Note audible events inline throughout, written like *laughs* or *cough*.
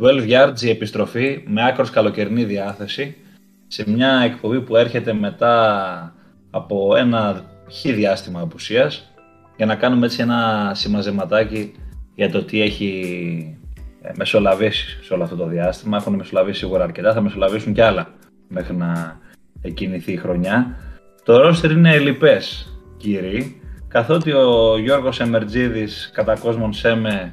12 Yards η επιστροφή με άκρος καλοκαιρινή διάθεση σε μια εκπομπή που έρχεται μετά από ένα χι διάστημα απουσίας για να κάνουμε έτσι ένα σημαζεματάκι για το τι έχει ε, μεσολαβήσει σε όλο αυτό το διάστημα. Έχουν μεσολαβήσει σίγουρα αρκετά, θα μεσολαβήσουν κι άλλα μέχρι να εκκινηθεί η χρονιά. Το ρόστερ είναι λοιπές, κύριοι, καθότι ο Γιώργος Εμερτζίδης κατά κόσμον ΣΕΜΕ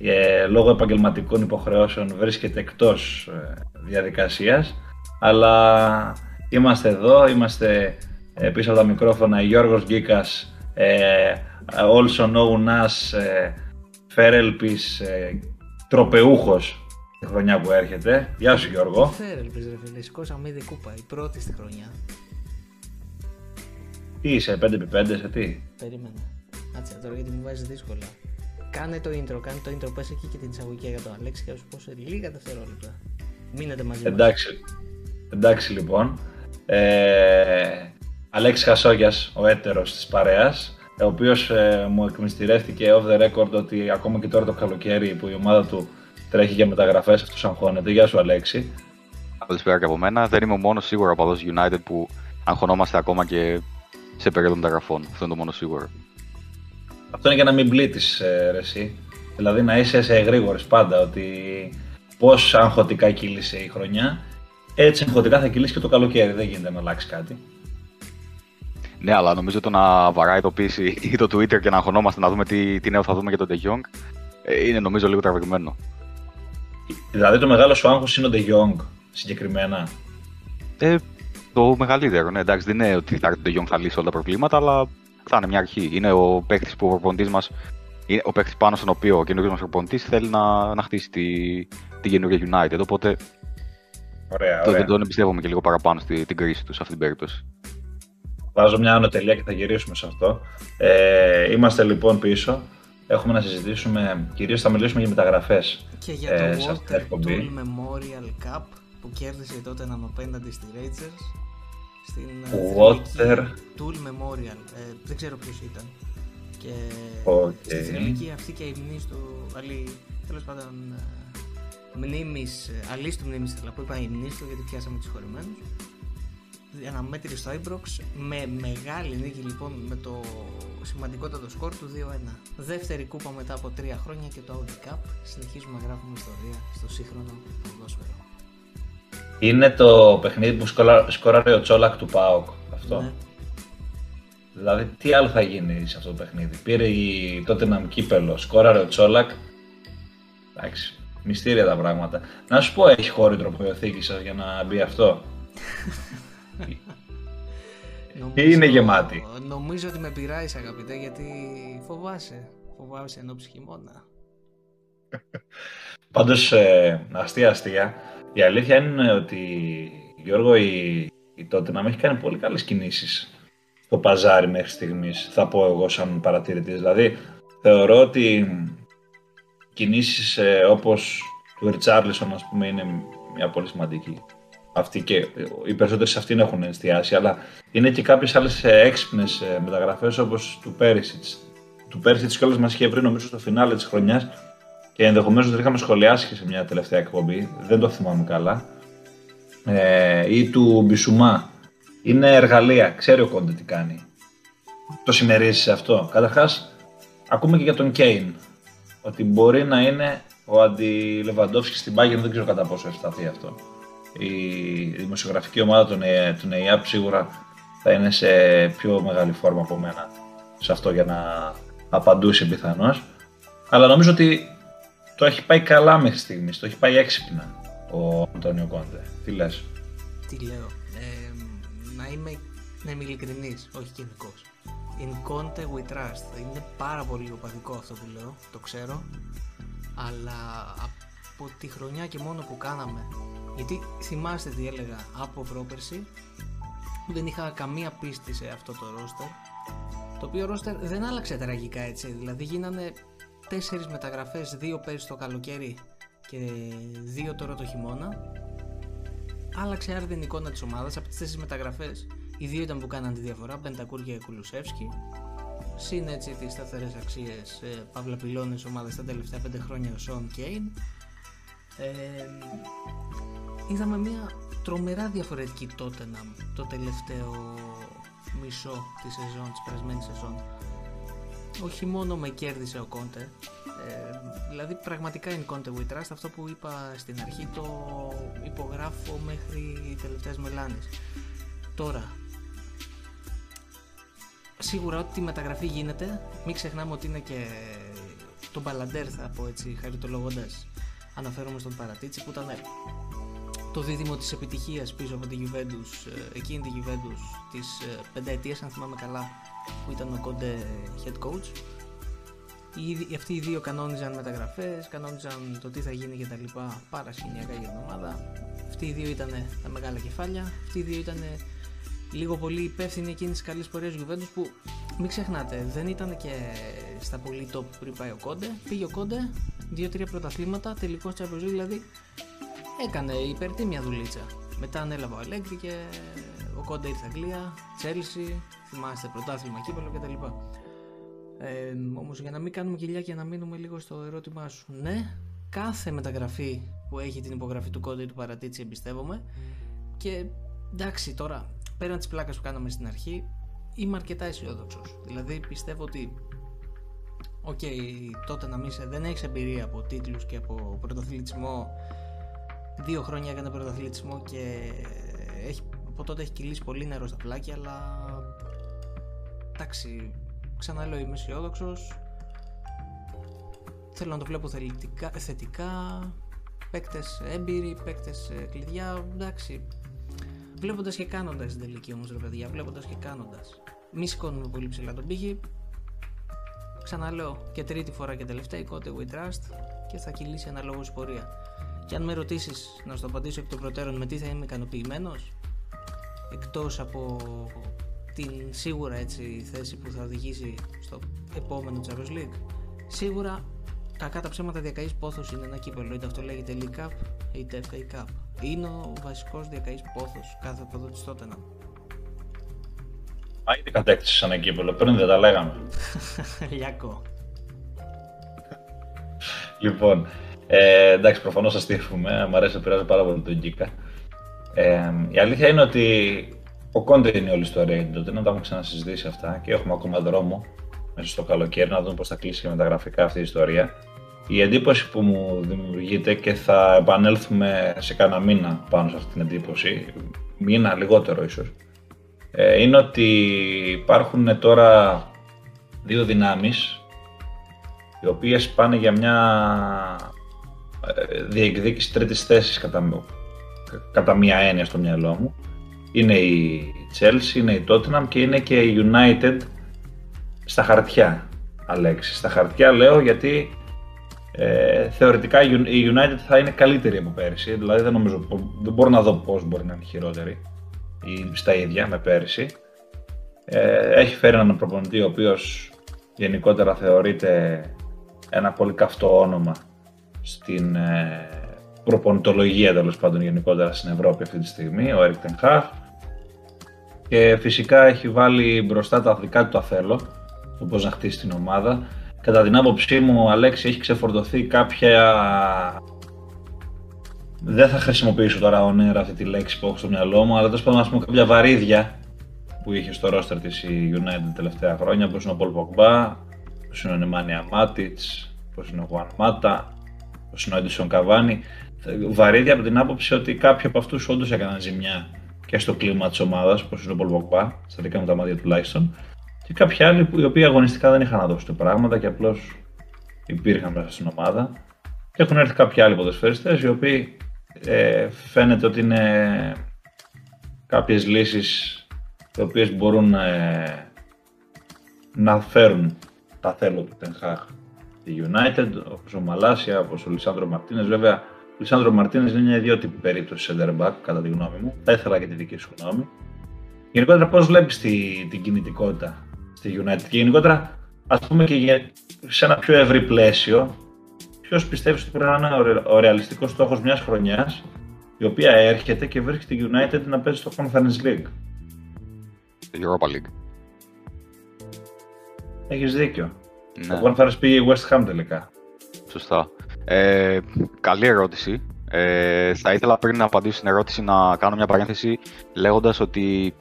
ε, λόγω επαγγελματικών υποχρεώσεων βρίσκεται εκτός ε, διαδικασίας αλλά είμαστε εδώ, είμαστε ε, πίσω από τα μικρόφωνα Γιώργος Γκίκας ε, also known as ε, Φέρελπης ε, τροπεούχος τη χρονιά που έρχεται. Γεια σου Γιώργο. Φέρελπης ρε φίλε, σηκώσαμε ήδη κούπα, η πρώτη στη χρονιά. Τι είσαι, 5x5 σε τι; Περίμενα. Κάτσε τώρα γιατί μου βάζεις δύσκολα. Κάνε το intro, κάνε το intro, πες εκεί και την εισαγωγή για τον Αλέξη και θα σου πω σε λίγα δευτερόλεπτα. Μείνετε μαζί Εντάξει, εντάξει λοιπόν. Ε, Αλέξης Χασόγιας, ο έτερος της παρέας, ο οποίος ε, μου εκμυστηρεύτηκε off the record ότι ακόμα και τώρα το καλοκαίρι που η ομάδα του τρέχει για μεταγραφές, αυτός αγχώνεται. Γεια σου Αλέξη. Καλησπέρα και από μένα. Δεν είμαι ο μόνος σίγουρο από εδώ United που αγχωνόμαστε ακόμα και σε περίοδο μεταγραφών. Αυτό είναι το μόνο σίγουρο. Αυτό είναι για να μην πλήττεις ε, εσύ. Δηλαδή να είσαι σε εγρήγορες πάντα ότι πώς αγχωτικά κύλησε η χρονιά, έτσι αγχωτικά θα κυλήσει και το καλοκαίρι. Δεν γίνεται να αλλάξει κάτι. Ναι, αλλά νομίζω το να βαράει το PC ή το Twitter και να αγχωνόμαστε να δούμε τι, τι νέο θα δούμε για τον De Jong ε, είναι νομίζω λίγο τραβηγμένο. Δηλαδή το μεγάλο σου άγχος είναι ο De Jong συγκεκριμένα. Ε, το μεγαλύτερο, ναι. Εντάξει, δεν είναι ότι θα έρθει το Jong θα λύσει όλα τα προβλήματα, αλλά θα είναι μια αρχή. Είναι ο παίκτης που ο προπονητής μας, ο παίκτης πάνω στον οποίο ο καινούριο μας προπονητής θέλει να, να χτίσει τη, τη καινούργια United. Οπότε Ωραία, το, ωραία. τον εμπιστεύομαι και λίγο παραπάνω στη, την κρίση τους σε αυτή την περίπτωση. Βάζω μια άνω τελεία και θα γυρίσουμε σε αυτό. Ε, είμαστε λοιπόν πίσω. Έχουμε να συζητήσουμε, κυρίως θα μιλήσουμε για μεταγραφές. Και για ε, το σε αυτή την Water εκπομπή. Tool Memorial Cup που κέρδισε τότε να απέναντι στη Rangers. Στην ε, Water. θρηλυκή Tool Memorial. Ε, δεν ξέρω ποιος ήταν. Και Οκ. στη θρηλυκή αυτή και η μνήμη του. Αλλή, τέλος πάντων. ε, Μνήμης, ε, αλής του μνήμης θέλω να πω, είπα η μνήμη του γιατί πιάσαμε τους χωρημένους. Ένα μέτρη στο Ibrox με μεγάλη νίκη λοιπόν με το σημαντικότατο σκορ του 2-1. Δεύτερη κούπα μετά από τρία χρόνια και το Audi Cup. Συνεχίζουμε να γράφουμε ιστορία στο σύγχρονο ποδόσφαιρο. Είναι το παιχνίδι που σκόλα- σκόραρε ο Τσόλακ του ΠΑΟΚ. Αυτό. Ναι. Δηλαδή, τι άλλο θα γίνει σε αυτό το παιχνίδι; Πήρε η τότε να κύπελο, σκόραρε ο Τσόλακ. Εντάξει, μυστήρια τα πράγματα. Να σου πω, έχει χώρο η τροποιοθήκη σας για να μπει αυτό; είναι γεμάτη; Νομίζω ότι με πειράει αγαπητέ γιατί φοβάσαι. Φοβάσαι ενώ χειμώνα. Πάντως, ε, αστεία αστεία. Η αλήθεια είναι ότι Γιώργο, η, η τότε να έχει κάνει πολύ καλές κινήσεις στο παζάρι μέχρι στιγμής. Θα πω εγώ, σαν παρατηρητής. Δηλαδή, θεωρώ ότι κινήσεις ε, όπως του Ριτσάρλισον, ας πούμε, είναι μια πολύ σημαντική. Αυτή και οι περισσότεροι σε αυτήν έχουν εστιάσει, αλλά είναι και κάποιες άλλες έξυπνες μεταγραφές όπως του Πέρισιτ. Του Πέρισιτ κιόλας μας είχε βρει νομίζω στο φινάλε της χρονιάς και ενδεχομένως το είχαμε σχολιάσει και σε μια τελευταία εκπομπή, δεν το θυμάμαι καλά. Ε, ή του Μπισουμά. Είναι εργαλεία, ξέρει ο Κόντε τι κάνει. Το συμμερίζεις σε αυτό. Καταρχάς, ακούμε και για τον Κέιν. Ότι μπορεί να είναι ο αντι Λεβαντόφσκι στην Πάγια, δεν ξέρω κατά πόσο ευσταθεί αυτό. Η δημοσιογραφική ομάδα των, Ε- των ΕΙΑΠ σίγουρα θα είναι σε πιο μεγάλη φόρμα από μένα σε αυτό για να απαντούσε πιθανώς. Αλλά νομίζω ότι το έχει πάει καλά μέχρι στιγμής. Το έχει πάει έξυπνα ο Αντώνιο Κόντε. Τι λες; Τι λέω. Ε, να είμαι, να είμαι ειλικρινής, όχι κοινικός. In Conte we trust. Είναι πάρα πολύ οπαδικό αυτό που λέω, το ξέρω. Αλλά από τη χρονιά και μόνο που κάναμε. Γιατί θυμάστε τι έλεγα από πρόπερση. Δεν είχα καμία πίστη σε αυτό το ρόστερ. Το οποίο ρόστερ δεν άλλαξε τραγικά έτσι. Δηλαδή γίνανε τέσσερις μεταγραφές, δύο πέρυσι το καλοκαίρι και δύο τώρα το χειμώνα άλλαξε άρδιν την εικόνα της ομάδας από τις τέσσερις μεταγραφές. Οι δύο ήταν που κάναν τη διαφορά, Μπεντακούρ και Κουλουσεύσκι. Συν έτσι τις σταθερές αξίες ε, παύλα πυλώνε ομάδες τα τελευταία πέντε χρόνια ο Σον Κέιν. Ε, είδαμε μια τρομερά διαφορετική Tottenham το τελευταίο μισό της σεζόν, της περασμένης σεζόν. Όχι μόνο με κέρδισε ο Κόντε, ε, δηλαδή πραγματικά είναι Conte We Trust, αυτό που είπα στην αρχή το υπογράφω μέχρι οι τελευταίες μελάνες. Τώρα, σίγουρα ό,τι μεταγραφή γίνεται, μην ξεχνάμε ότι είναι και το Μπαλαντέρ θα πω έτσι χαριτολογώντας αναφέρομαι στον Παρατίτσι που ήταν το δίδυμο της επιτυχίας πίσω από τη Juventus, ε, εκείνη τη Juventus της ε, πενταετίας αν θυμάμαι καλά που ήταν ο Κόντε head coach. Οι, αυτοί οι δύο κανόνιζαν μεταγραφές, κανόνιζαν το τι θα γίνει και τα λοιπά παρασκηνιακά για την ομάδα. Αυτοί οι δύο ήταν τα μεγάλα κεφάλια. Αυτοί οι δύο ήταν λίγο πολύ υπεύθυνοι εκείνης της καλής πορείας Juventus που μην ξεχνάτε δεν ήταν και στα πολύ top πριν πάει ο Κόντε. Πήγε ο Κόντε, δύο-τρία πρωταθλήματα τελικός Champions League δηλαδή έκανε υπερτή μια δουλίτσα. Μετά ανέλαβε ο Αλέγκρι και ο Κόντε ήρθε Αγγλία, Τσέλσι, θυμάστε πρωτάθλημα, κύπελο κτλ. Ε, Όμως για να μην κάνουμε κοιλιά και να μείνουμε λίγο στο ερώτημά σου. Ναι, κάθε μεταγραφή που έχει την υπογραφή του Κόντε ή του Παρατίτσι εμπιστεύομαι. Και εντάξει, τώρα πέραν της πλάκας που κάναμε στην αρχή, είμαι αρκετά αισιόδοξος. Δηλαδή πιστεύω ότι OK, okay, τότε να μην σε, δεν έχεις εμπειρία από τίτλους και από πρωταθλητισμό δύο χρόνια έκανε πρωταθλητισμό και έχει, από τότε έχει κυλήσει πολύ νερό στ' αυλάκι αλλά εντάξει ξαναλέω είμαι αισιόδοξος. θέλω να το βλέπω θετικά, θετικά. Παίκτες έμπειροι, παίκτες ε, κλειδιά εντάξει. Βλέποντας και κάνοντας την τελική όμως ρε παιδιά βλέποντας και κάνοντας. Μη σηκώνουμε πολύ ψηλά τον πύχη. Ξαναλέω και τρίτη φορά και τελευταία η We Trust και θα κυλήσει αναλόγως πορεία. Και αν με ρωτήσεις να σου το απαντήσω εκ των προτέρων με τι θα είμαι ικανοποιημένος, εκτός από την σίγουρα έτσι θέση που θα οδηγήσει στο επόμενο Champions League, σίγουρα κακά τα ψέματα διακαής πόθος είναι ένα κύπελο. Είτε αυτό λέγεται League Cup είτε FA Cup. Είναι ο βασικός διακαής πόθος κάθε ποδότη τότε να. Α, ήδη κατέκτησε ένα κύπελο, πριν δεν τα λέγαμε. *laughs* Λιακό. λοιπόν, ε, εντάξει, προφανώς αστείευουμε. Μ' αρέσει να πειράζει πάρα πολύ τον Γκίκα. Ε, η αλήθεια είναι ότι ο Κόντε είναι όλη η ιστορία τότε, να τα έχουμε ξανασυζητήσει αυτά και έχουμε ακόμα δρόμο μέσα στο καλοκαίρι να δούμε πώς θα κλείσει και μεταγραφικά αυτή η ιστορία. Η εντύπωση που μου δημιουργείται και θα επανέλθουμε σε κάνα μήνα πάνω σε αυτή την εντύπωση, μήνα λιγότερο ίσως, ε, είναι ότι υπάρχουν τώρα δύο δυνάμεις οι οποίες πάνε για μια διεκδίκηση τρίτης θέσης κατά, κατά μία έννοια στο μυαλό μου. Είναι η Chelsea, είναι η Tottenham και είναι και η United στα χαρτιά, Αλέξη. Στα χαρτιά λέω γιατί ε, θεωρητικά η United θα είναι καλύτερη από πέρυσι, δηλαδή δεν, νομίζω, δεν μπορώ να δω πώς μπορεί να είναι χειρότερη ή στα ίδια με πέρυσι. Ε, έχει φέρει έναν προπονητή ο οποίος γενικότερα θεωρείται ένα πολύ καυτό όνομα στην ε, προπονητολογία τέλος πάντων γενικότερα στην Ευρώπη αυτή τη στιγμή, ο Eric Ten Και φυσικά έχει βάλει μπροστά τα δικά του τα θέλω, το πώς να χτίσει την ομάδα. Κατά την άποψή μου, ο Αλέξη έχει ξεφορτωθεί κάποια... Δεν θα χρησιμοποιήσω τώρα ο νερό αυτή τη λέξη που έχω στο μυαλό μου, αλλά τέλος πάντων πούμε κάποια βαρύδια που είχε στο ρόστερ της η United τα τελευταία χρόνια, όπως είναι ο Paul Pogba, όπως είναι ο Νεμάνια Μάτιτς, όπως είναι ο Juan Mata, ο Σνόιντισον Καβάνη, βαρύδια από την άποψη ότι κάποιοι από αυτούς όντως έκαναν ζημιά και στο κλίμα της ομάδας, όπως είναι ο Πολμποκπά, στα δικά μου τα μάτια τουλάχιστον, και κάποιοι άλλοι που, οι οποίοι αγωνιστικά δεν είχαν να δώσουν πράγματα και απλώς υπήρχαν μέσα στην ομάδα. Και έχουν έρθει κάποιοι άλλοι ποδοσφαιριστές οι οποίοι ε, φαίνεται ότι είναι κάποιες λύσεις οι οποίες μπορούν ε, να φέρουν τα θέλω του Τενχάχ τη United, όπως ο Μαλάσια, όπως ο Λισάνδρο Μαρτίνες. Βέβαια, ο Λισάνδρο Μαρτίνες είναι μια ιδιότυπη περίπτωση center back, κατά τη γνώμη μου. Θα ήθελα και τη δική σου γνώμη. Γενικότερα, πώς βλέπεις τη, την κινητικότητα στη United; Και γενικότερα, ας πούμε και σε ένα πιο ευρύ πλαίσιο, ποιος πιστεύεις ότι πρέπει να είναι ο ρεαλιστικός στόχος μιας χρονιάς, η οποία έρχεται και βρίσκει τη United να παίζει στο Conference League; Europa League. Έχεις δίκιο. Ναι. Ο Conference πήγε η West Ham τελικά. Σωστά. Ε, καλή ερώτηση. Ε, θα ήθελα πριν να απαντήσω στην ερώτηση να κάνω μια παρένθεση λέγοντας ότι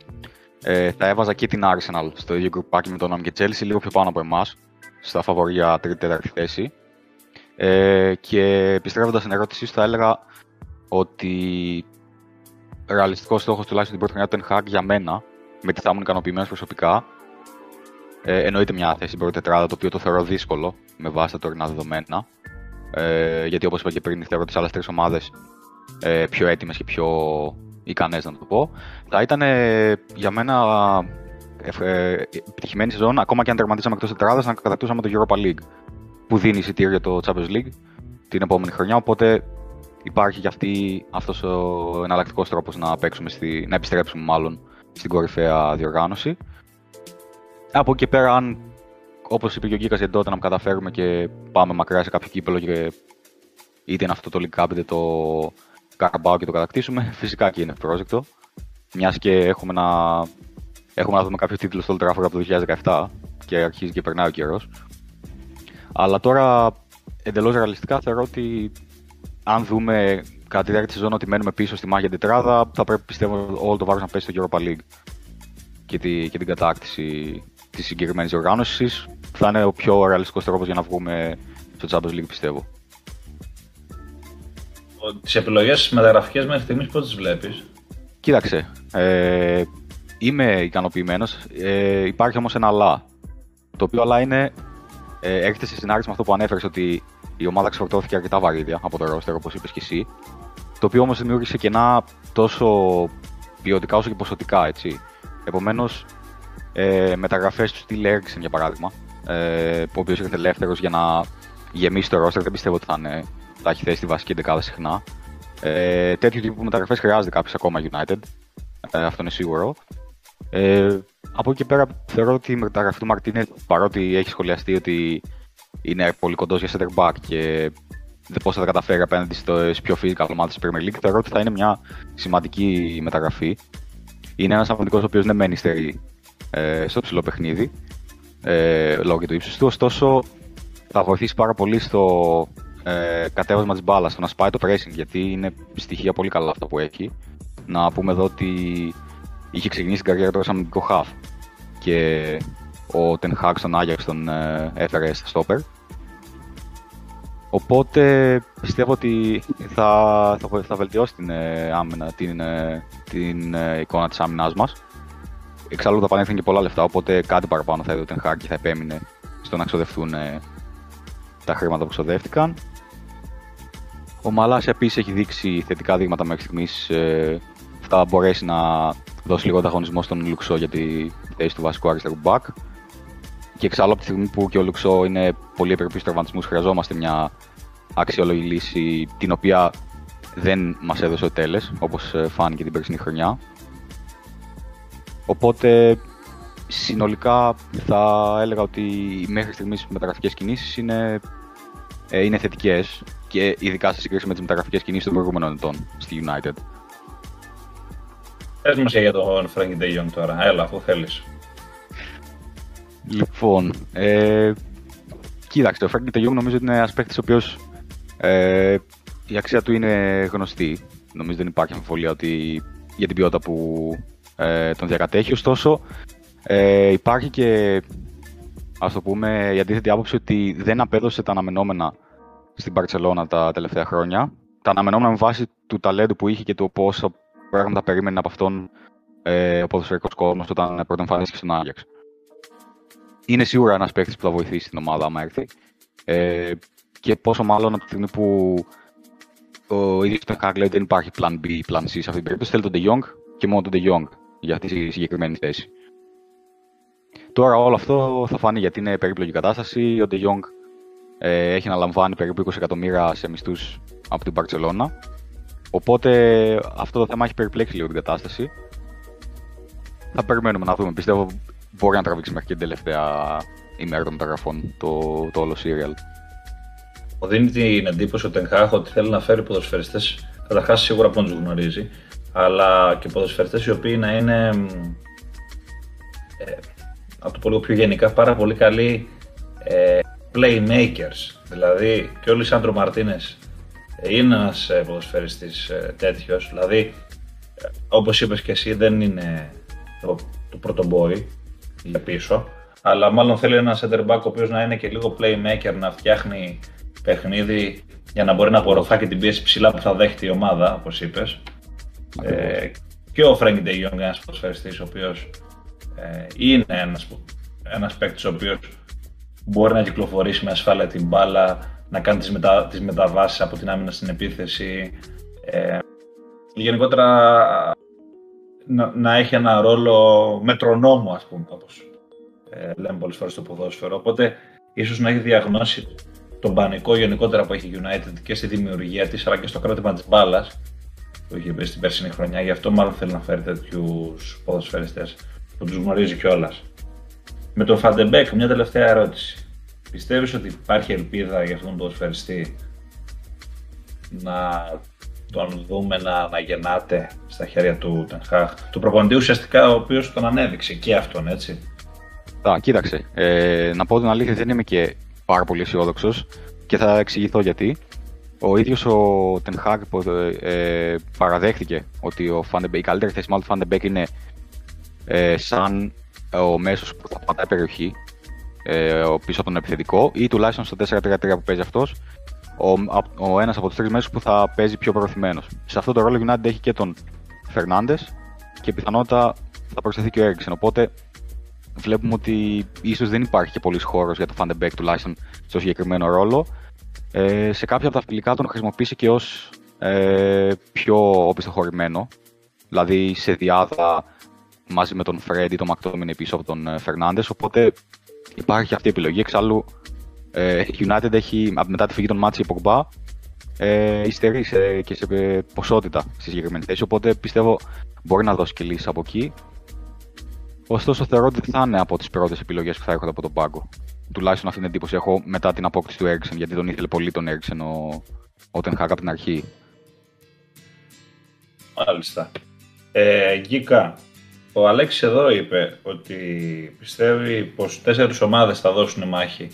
ε, θα έβαζα και την Arsenal στο ίδιο γκρουπάκι με τον Nam και Chelsea λίγο πιο πάνω από εμάς στα φαβορία τρίτη-τέταρτη θέση. Ε, και επιστρέφοντας στην ερώτησή σου θα έλεγα ότι ρεαλιστικός στόχος τουλάχιστον την πρώτη χρονιά του Ten Hag για με τι θα ήμουν ικανοποιημένο προσωπικά. Ε, εννοείται μια θέση στην πρώτη τετράδα, το οποίο το θεωρώ δύσκολο με βάση τα τωρινά δεδομένα. Ε, γιατί όπως είπα και πριν, θεωρώ τις άλλες τρεις ομάδες ε, πιο έτοιμες και πιο ικανές, να το πω. Θα ήταν ε, για μένα ε, επιτυχημένη σεζόν, ακόμα και αν τερματίσαμε εκτός τετράδας, να κατακτούσαμε το Europa League. Που δίνει εισιτήριο για το Champions League την επόμενη χρονιά. Οπότε υπάρχει και αυτή αυτός ο εναλλακτικός τρόπος να, παίξουμε στη, να επιστρέψουμε μάλλον στην κορυφαία διοργάνωση. Από εκεί πέρα, αν όπως είπε και ο Γκίκας για τότε, να καταφέρουμε και πάμε μακριά σε κάποιο κύπελο και είτε είναι αυτό το League Cup είτε το Carabao και το κατακτήσουμε, *laughs* φυσικά και είναι πρόσεκτο. Μιας και έχουμε να, έχουμε να δούμε κάποιο τίτλο στο Old Trafford από το 2017 και αρχίζει και περνάει ο καιρός. Αλλά τώρα εντελώς ρεαλιστικά θεωρώ ότι αν δούμε κατά τη διάρκεια της σεζόν ότι μένουμε πίσω στη μάγια τετράδα, θα πρέπει πιστεύω όλο το βάρος να πέσει στο Europa League και, τη, και την κατάκτηση της συγκεκριμένης οργάνωσης. Θα είναι ο πιο ρεαλιστικός τρόπος για να βγούμε στο Champions League, πιστεύω. Τις επιλογές μεταγραφικέ μέχρι στιγμής πώς τις βλέπεις, Κοίταξε. Ε, είμαι ικανοποιημένος. Ε, υπάρχει όμως ένα αλλά. Το οποίο αλλά είναι. Ε, έρχεται σε συνάρτηση με αυτό που ανέφερες ότι η ομάδα ξεφορτώθηκε αρκετά βαρύδια από το ρόστερ, όπως είπες και εσύ. Το οποίο όμως δημιούργησε κενά τόσο ποιοτικά όσο και ποσοτικά, έτσι. Επομένως, ε, μεταγραφές του Steel Ericsson για παράδειγμα, ε, ο οποίος έρχεται ελεύθερος για να γεμίσει το ρόστερ, δεν πιστεύω ότι θα, είναι, θα έχει θέση στη βασική δεκάδα συχνά. Ε, τέτοιου τύπου μεταγραφές χρειάζεται κάποιο ακόμα United. Ε, αυτό είναι σίγουρο. Ε, από εκεί και πέρα θεωρώ ότι η μεταγραφή του Μαρτίνε, παρότι έχει σχολιαστεί ότι είναι πολύ κοντός για center back και πώς θα τα καταφέρει απέναντι στις πιο physical ομάδες της Premier League, θεωρώ ότι θα είναι μια σημαντική μεταγραφή. Είναι ένας αμυντικό ο οποίος δεν μένει στερή ε, στο ψηλό παιχνίδι ε, λόγω και του ύψους του. Ωστόσο, θα βοηθήσει πάρα πολύ στο ε, κατέβασμα της μπάλας, στο να σπάει το pressing, γιατί είναι στοιχεία πολύ καλά αυτά που έχει. Να πούμε εδώ ότι είχε ξεκινήσει την καριέρα του σαν αμυντικό half και ο Ten Hag στον Άγιαξ τον ε, έφερε στα stopper. Οπότε πιστεύω ότι θα, θα, θα βελτιώσει την, ε, άμυνα, την, ε, την ε, εικόνα της άμυνάς μας. Εξάλλου θα πανέφερε και πολλά λεφτά, οπότε κάτι παραπάνω θα έδωσε ο Ten Hag και θα επέμεινε στο να ξοδευτούν τα χρήματα που ξοδεύτηκαν. Ο Μαλάς επίσης έχει δείξει θετικά δείγματα μέχρι στιγμής. θα μπορέσει να δώσει λίγο ανταγωνισμό στον Λουξό για τη θέση του βασικού αριστερού back. Και εξάλλου από τη στιγμή που και ο Λουξό είναι πολύ επιρρεπή τραυματισμούς, χρειαζόμαστε μια αξιόλογη λύση την οποία δεν μας έδωσε ο Τέλες, όπως ε, φάνηκε την περσινή χρονιά. Οπότε συνολικά θα έλεγα ότι μέχρι στιγμής οι μεταγραφικές κινήσεις είναι, ε, είναι θετικές και ειδικά σε σύγκριση με τις μεταγραφικές κινήσεις των προηγούμενων ετών στη United. Πες μας για τον Frankie De Jong τώρα, έλα αφού θέλεις. Λοιπόν, ε, κοίταξε, ο Frankie De νομίζω ότι είναι ένας παίκτης ο οποίος ε, η αξία του είναι γνωστή. Νομίζω δεν υπάρχει αμφιβολία ότι για την ποιότητα που ε, τον διακατέχει. Ωστόσο, ε, υπάρχει και ας το πούμε η αντίθετη άποψη ότι δεν απέδωσε τα αναμενόμενα στην Παρσελώνα τα τελευταία χρόνια. Τα αναμενόμενα με βάση του ταλέντου που είχε και το πόσα πράγματα περίμενε από αυτόν ε, ο ποδοσφαιρικός κόσμος όταν πρωτοεμφανίστηκε στον Άγιαξ είναι σίγουρα ένας παίκτης που θα βοηθήσει την ομάδα άμα έρθει. Ε, και πόσο μάλλον από τη στιγμή που ο ίδιος του Χάγκλε δεν υπάρχει plan B, plan C σε αυτή την περίπτωση. Θέλει τον De Jong και μόνο τον De Jong για τη συγκεκριμένη θέση. Τώρα όλο αυτό θα φανεί γιατί είναι περίπλοκη κατάσταση. Ο De Jong ε, έχει να λαμβάνει περίπου 20 εκατομμύρια σε μισθούς από την Παρσελώνα. Οπότε αυτό το θέμα έχει περιπλέξει λίγο την κατάσταση. Θα περιμένουμε να δούμε. Πιστεύω μπορεί να τραβήξει μέχρι και την τελευταία ημέρα των μεταγραφών το, το όλο serial. Μου δίνει την εντύπωση ο Τενχάχ ότι θέλει να φέρει ποδοσφαιριστές. Καταρχά σίγουρα που τους γνωρίζει, αλλά και ποδοσφαιριστές οι οποίοι να είναι ε, από το πολύ πιο γενικά πάρα πολύ καλοί ε, playmakers. Δηλαδή και ο Λισάντρο Μαρτίνες είναι ένας ε, ποδοσφαιριστής ε, τέτοιος. Δηλαδή, ε, όπως είπες και εσύ, δεν είναι το, το πρώτο boy για πίσω. Αλλά μάλλον θέλει ένα center back ο οποίος να είναι και λίγο playmaker, να φτιάχνει παιχνίδι για να μπορεί να απορροφά και την πίεση ψηλά που θα δέχεται η ομάδα, όπως είπες. Ε, και ο Φρέγκη Ντεγιόγκ, ένας ποδοσφαιριστής ο οποίος ε, είναι ένας, ένας παίκτης ο οποίος μπορεί να κυκλοφορήσει με ασφάλεια την μπάλα, να κάνει τις, μετα, τις μεταβάσεις από την άμυνα στην επίθεση. Ε, γενικότερα να, να, έχει ένα ρόλο μετρονόμου, ας πούμε, όπως ε, λέμε πολλές φορές στο ποδόσφαιρο. Οπότε, ίσως να έχει διαγνώσει τον πανικό γενικότερα που έχει η United και στη δημιουργία της, αλλά και στο κράτημα της μπάλας που είχε στην περσινή χρονιά. Γι' αυτό μάλλον θέλει να φέρει τέτοιους ποδοσφαιριστές που τους γνωρίζει κιόλας. Με τον Φαν ντε Μπέεκ, μια τελευταία ερώτηση. Πιστεύεις ότι υπάρχει ελπίδα για αυτόν τον ποδοσφαιριστή να τον δούμε να, αναγεννάται στα χέρια του Τεν Χαγκ. Του προπονητή ουσιαστικά ο οποίος τον ανέδειξε και αυτόν, έτσι. Α, κοίταξε. Ε, να πω την αλήθεια, δεν είμαι και πάρα πολύ αισιόδοξος και θα εξηγηθώ γιατί. Ο ίδιος ο Τεν Χαγκ ε, παραδέχτηκε ότι ο η καλύτερη θέση μάλλον του Φαν ντε Μπέεκ είναι ε, σαν ο μέσος που θα πατάει περιοχή ε, πίσω από τον επιθετικό ή τουλάχιστον στο 4-3-3 που παίζει αυτός, ο, ο ένας από τους τρεις μέσους που θα παίζει πιο προωθημένος. Σε αυτό το ρόλο United έχει και τον Φερνάντες και πιθανότητα θα προσθεθεί και ο Έριξεν. Οπότε βλέπουμε ότι ίσως δεν υπάρχει και πολύς χώρος για το Φαν ντε Μπέεκ τουλάχιστον στο συγκεκριμένο ρόλο. Ε, σε κάποια από τα φιλικά τον χρησιμοποίησε και ως ε, πιο οπισθοχωρημένο. Δηλαδή σε δυάδα μαζί με τον Φρεντ ή τον Μακτόμινε πίσω από τον ε, Φερνάντες. Οπότε υπάρχει αυτή η επιλογή. Εξάλλου, ε, η United έχει μετά τη φυγή των Μάτσι Πογμπά ε, υστερεί σε, και σε ποσότητα στη συγκεκριμένη θέση. Οπότε πιστεύω μπορεί να δώσει και λύσεις από εκεί. Ωστόσο, θεωρώ ότι δεν θα είναι από τις πρώτες επιλογές που θα έρχονται από τον πάγκο. Τουλάχιστον αυτή την εντύπωση έχω μετά την απόκτηση του Έριξεν, γιατί τον ήθελε πολύ τον Έριξεν ο, ο Τενχάκ από την αρχή. Μάλιστα. Ε, Γκίκα, ο Αλέξης εδώ είπε ότι πιστεύει πως τέσσερις ομάδες θα δώσουν μάχη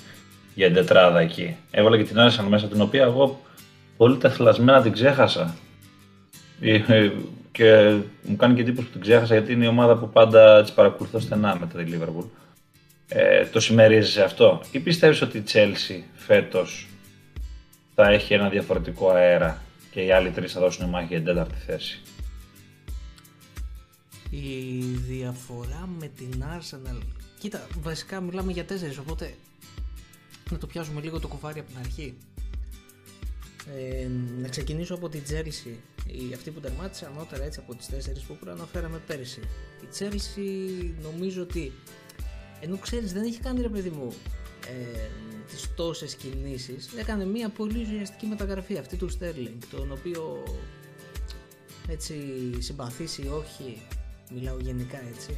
για την τετράδα εκεί. Έβαλε και την Άρσεν μέσα, την οποία εγώ πολύ τεθλασμένα την ξέχασα. Ε, ε, και μου κάνει και εντύπωση που την ξέχασα γιατί είναι η ομάδα που πάντα τη παρακολουθώ στενά μετά τη Liverpool. Ε, το συμμερίζεσαι αυτό; Ή πιστεύεις ότι η Chelsea φέτος θα έχει ένα διαφορετικό αέρα και οι άλλοι τρεις θα δώσουν μάχη για την τέταρτη θέση; Η διαφορά με την Arsenal. Κοίτα, βασικά μιλάμε για τέσσερις, οπότε να το πιάσουμε λίγο το κουβάρι από την αρχή. Ε, να ξεκινήσω από την Chelsea. Η, αυτή που τερμάτισε ανώτερα έτσι από τις τέσσερις που προαναφέραμε πέρυσι. Η Chelsea νομίζω ότι ενώ ξέρεις δεν έχει κάνει ρε παιδί μου ε, τις τόσες κινήσεις έκανε μια πολύ ουσιαστική μεταγραφή αυτή του Sterling τον οποίο έτσι συμπαθήσει όχι μιλάω γενικά έτσι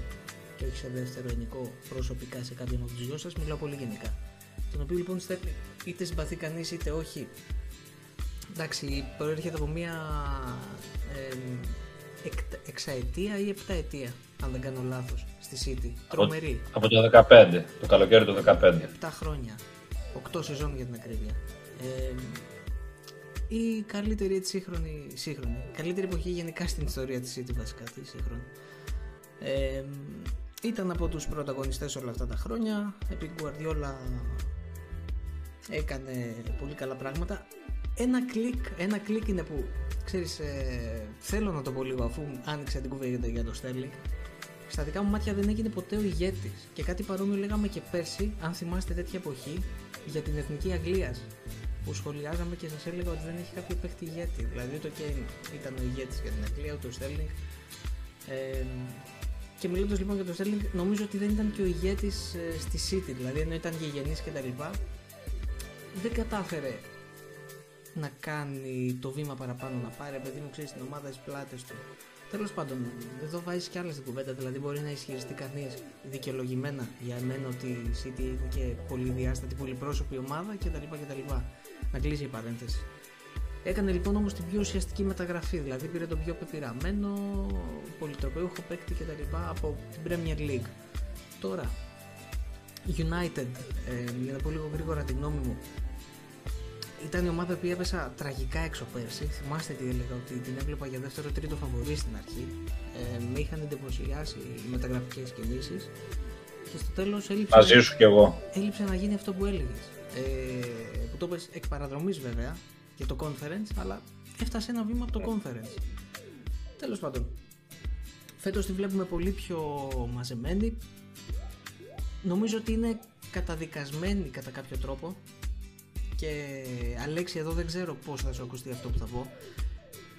και όχι σε δεύτερο ενικό προσωπικά σε κάποιον από τους δυο σας, μιλάω πολύ γενικά. Τον οποίο λοιπόν είτε συμπαθεί κανείς είτε όχι, εντάξει, προέρχεται από μια ε, εξαετία ή επταετία, αν δεν κάνω λάθος, στη City. Τρομερή. Από το 15, το καλοκαίρι του 15. 7 χρόνια. 8 σεζόν για την ακρίβεια. Ε, η καλύτερη έτσι σύγχρονη, σύγχρονη, η καλύτερη εποχή γενικά στην ιστορία της City βασικά, τη σύγχρονη. Ε, ήταν από τους πρωταγωνιστές όλα αυτά τα χρόνια, επί Guardiola έκανε πολύ καλά πράγματα. Ένα κλικ, ένα κλικ είναι που, ξέρεις, ε, θέλω να το πω λίγο αφού άνοιξε την κουβέντα για το Sterling. Στα δικά μου μάτια δεν έγινε ποτέ ο ηγέτης και κάτι παρόμοιο λέγαμε και πέρσι, αν θυμάστε τέτοια εποχή, για την Εθνική Αγγλίας που σχολιάζαμε και σας έλεγα ότι δεν έχει κάποιο παίχτη ηγέτη. Δηλαδή το Kane ήταν ο ηγέτης για την Αγγλία, ούτε ο Sterling. Ε, και μιλώντας λοιπόν για τον Στέρλινγκ, νομίζω ότι δεν ήταν και ο ηγέτης ε, στη City, δηλαδή ενώ ήταν γηγενής κτλ. Δεν κατάφερε να κάνει το βήμα παραπάνω να πάρει, επειδή μου ξέρεις την ομάδα στι πλάτες του. Τέλος πάντων, εδώ βάζεις κι άλλα στην κουβέντα, δηλαδή μπορεί να ισχυριστεί κανείς δικαιολογημένα για μένα ότι η City είναι και πολυδιάστατη, πολυπρόσωπη ομάδα κτλ. Να κλείσει η παρένθεση. Έκανε λοιπόν όμως την πιο ουσιαστική μεταγραφή, δηλαδή πήρε τον πιο πεπειραμένο πολυτροπέουχο παίκτη κτλ. από την Premier League. Τώρα, United, ε, για να πω λίγο γρήγορα τη γνώμη μου, ήταν η ομάδα που έπεσα τραγικά έξω πέρσι. Θυμάστε τι έλεγα, ότι την έβλεπα για δεύτερο τρίτο φαβορή στην αρχή. Ε, με είχαν εντυπωσιάσει οι μεταγραφικές κινήσεις. Και στο τέλος έλειψε, Μαζί σου κι εγώ. έλειψε να γίνει αυτό που έλεγες. Ε, που το πες εκ παραδρομής βέβαια για το conference, αλλά έφτασε ένα βήμα από το conference. Τέλος πάντων, φέτος τη βλέπουμε πολύ πιο μαζεμένη. Νομίζω ότι είναι καταδικασμένη κατά κάποιο τρόπο και Αλέξη εδώ δεν ξέρω πώς θα σου ακουστεί αυτό που θα πω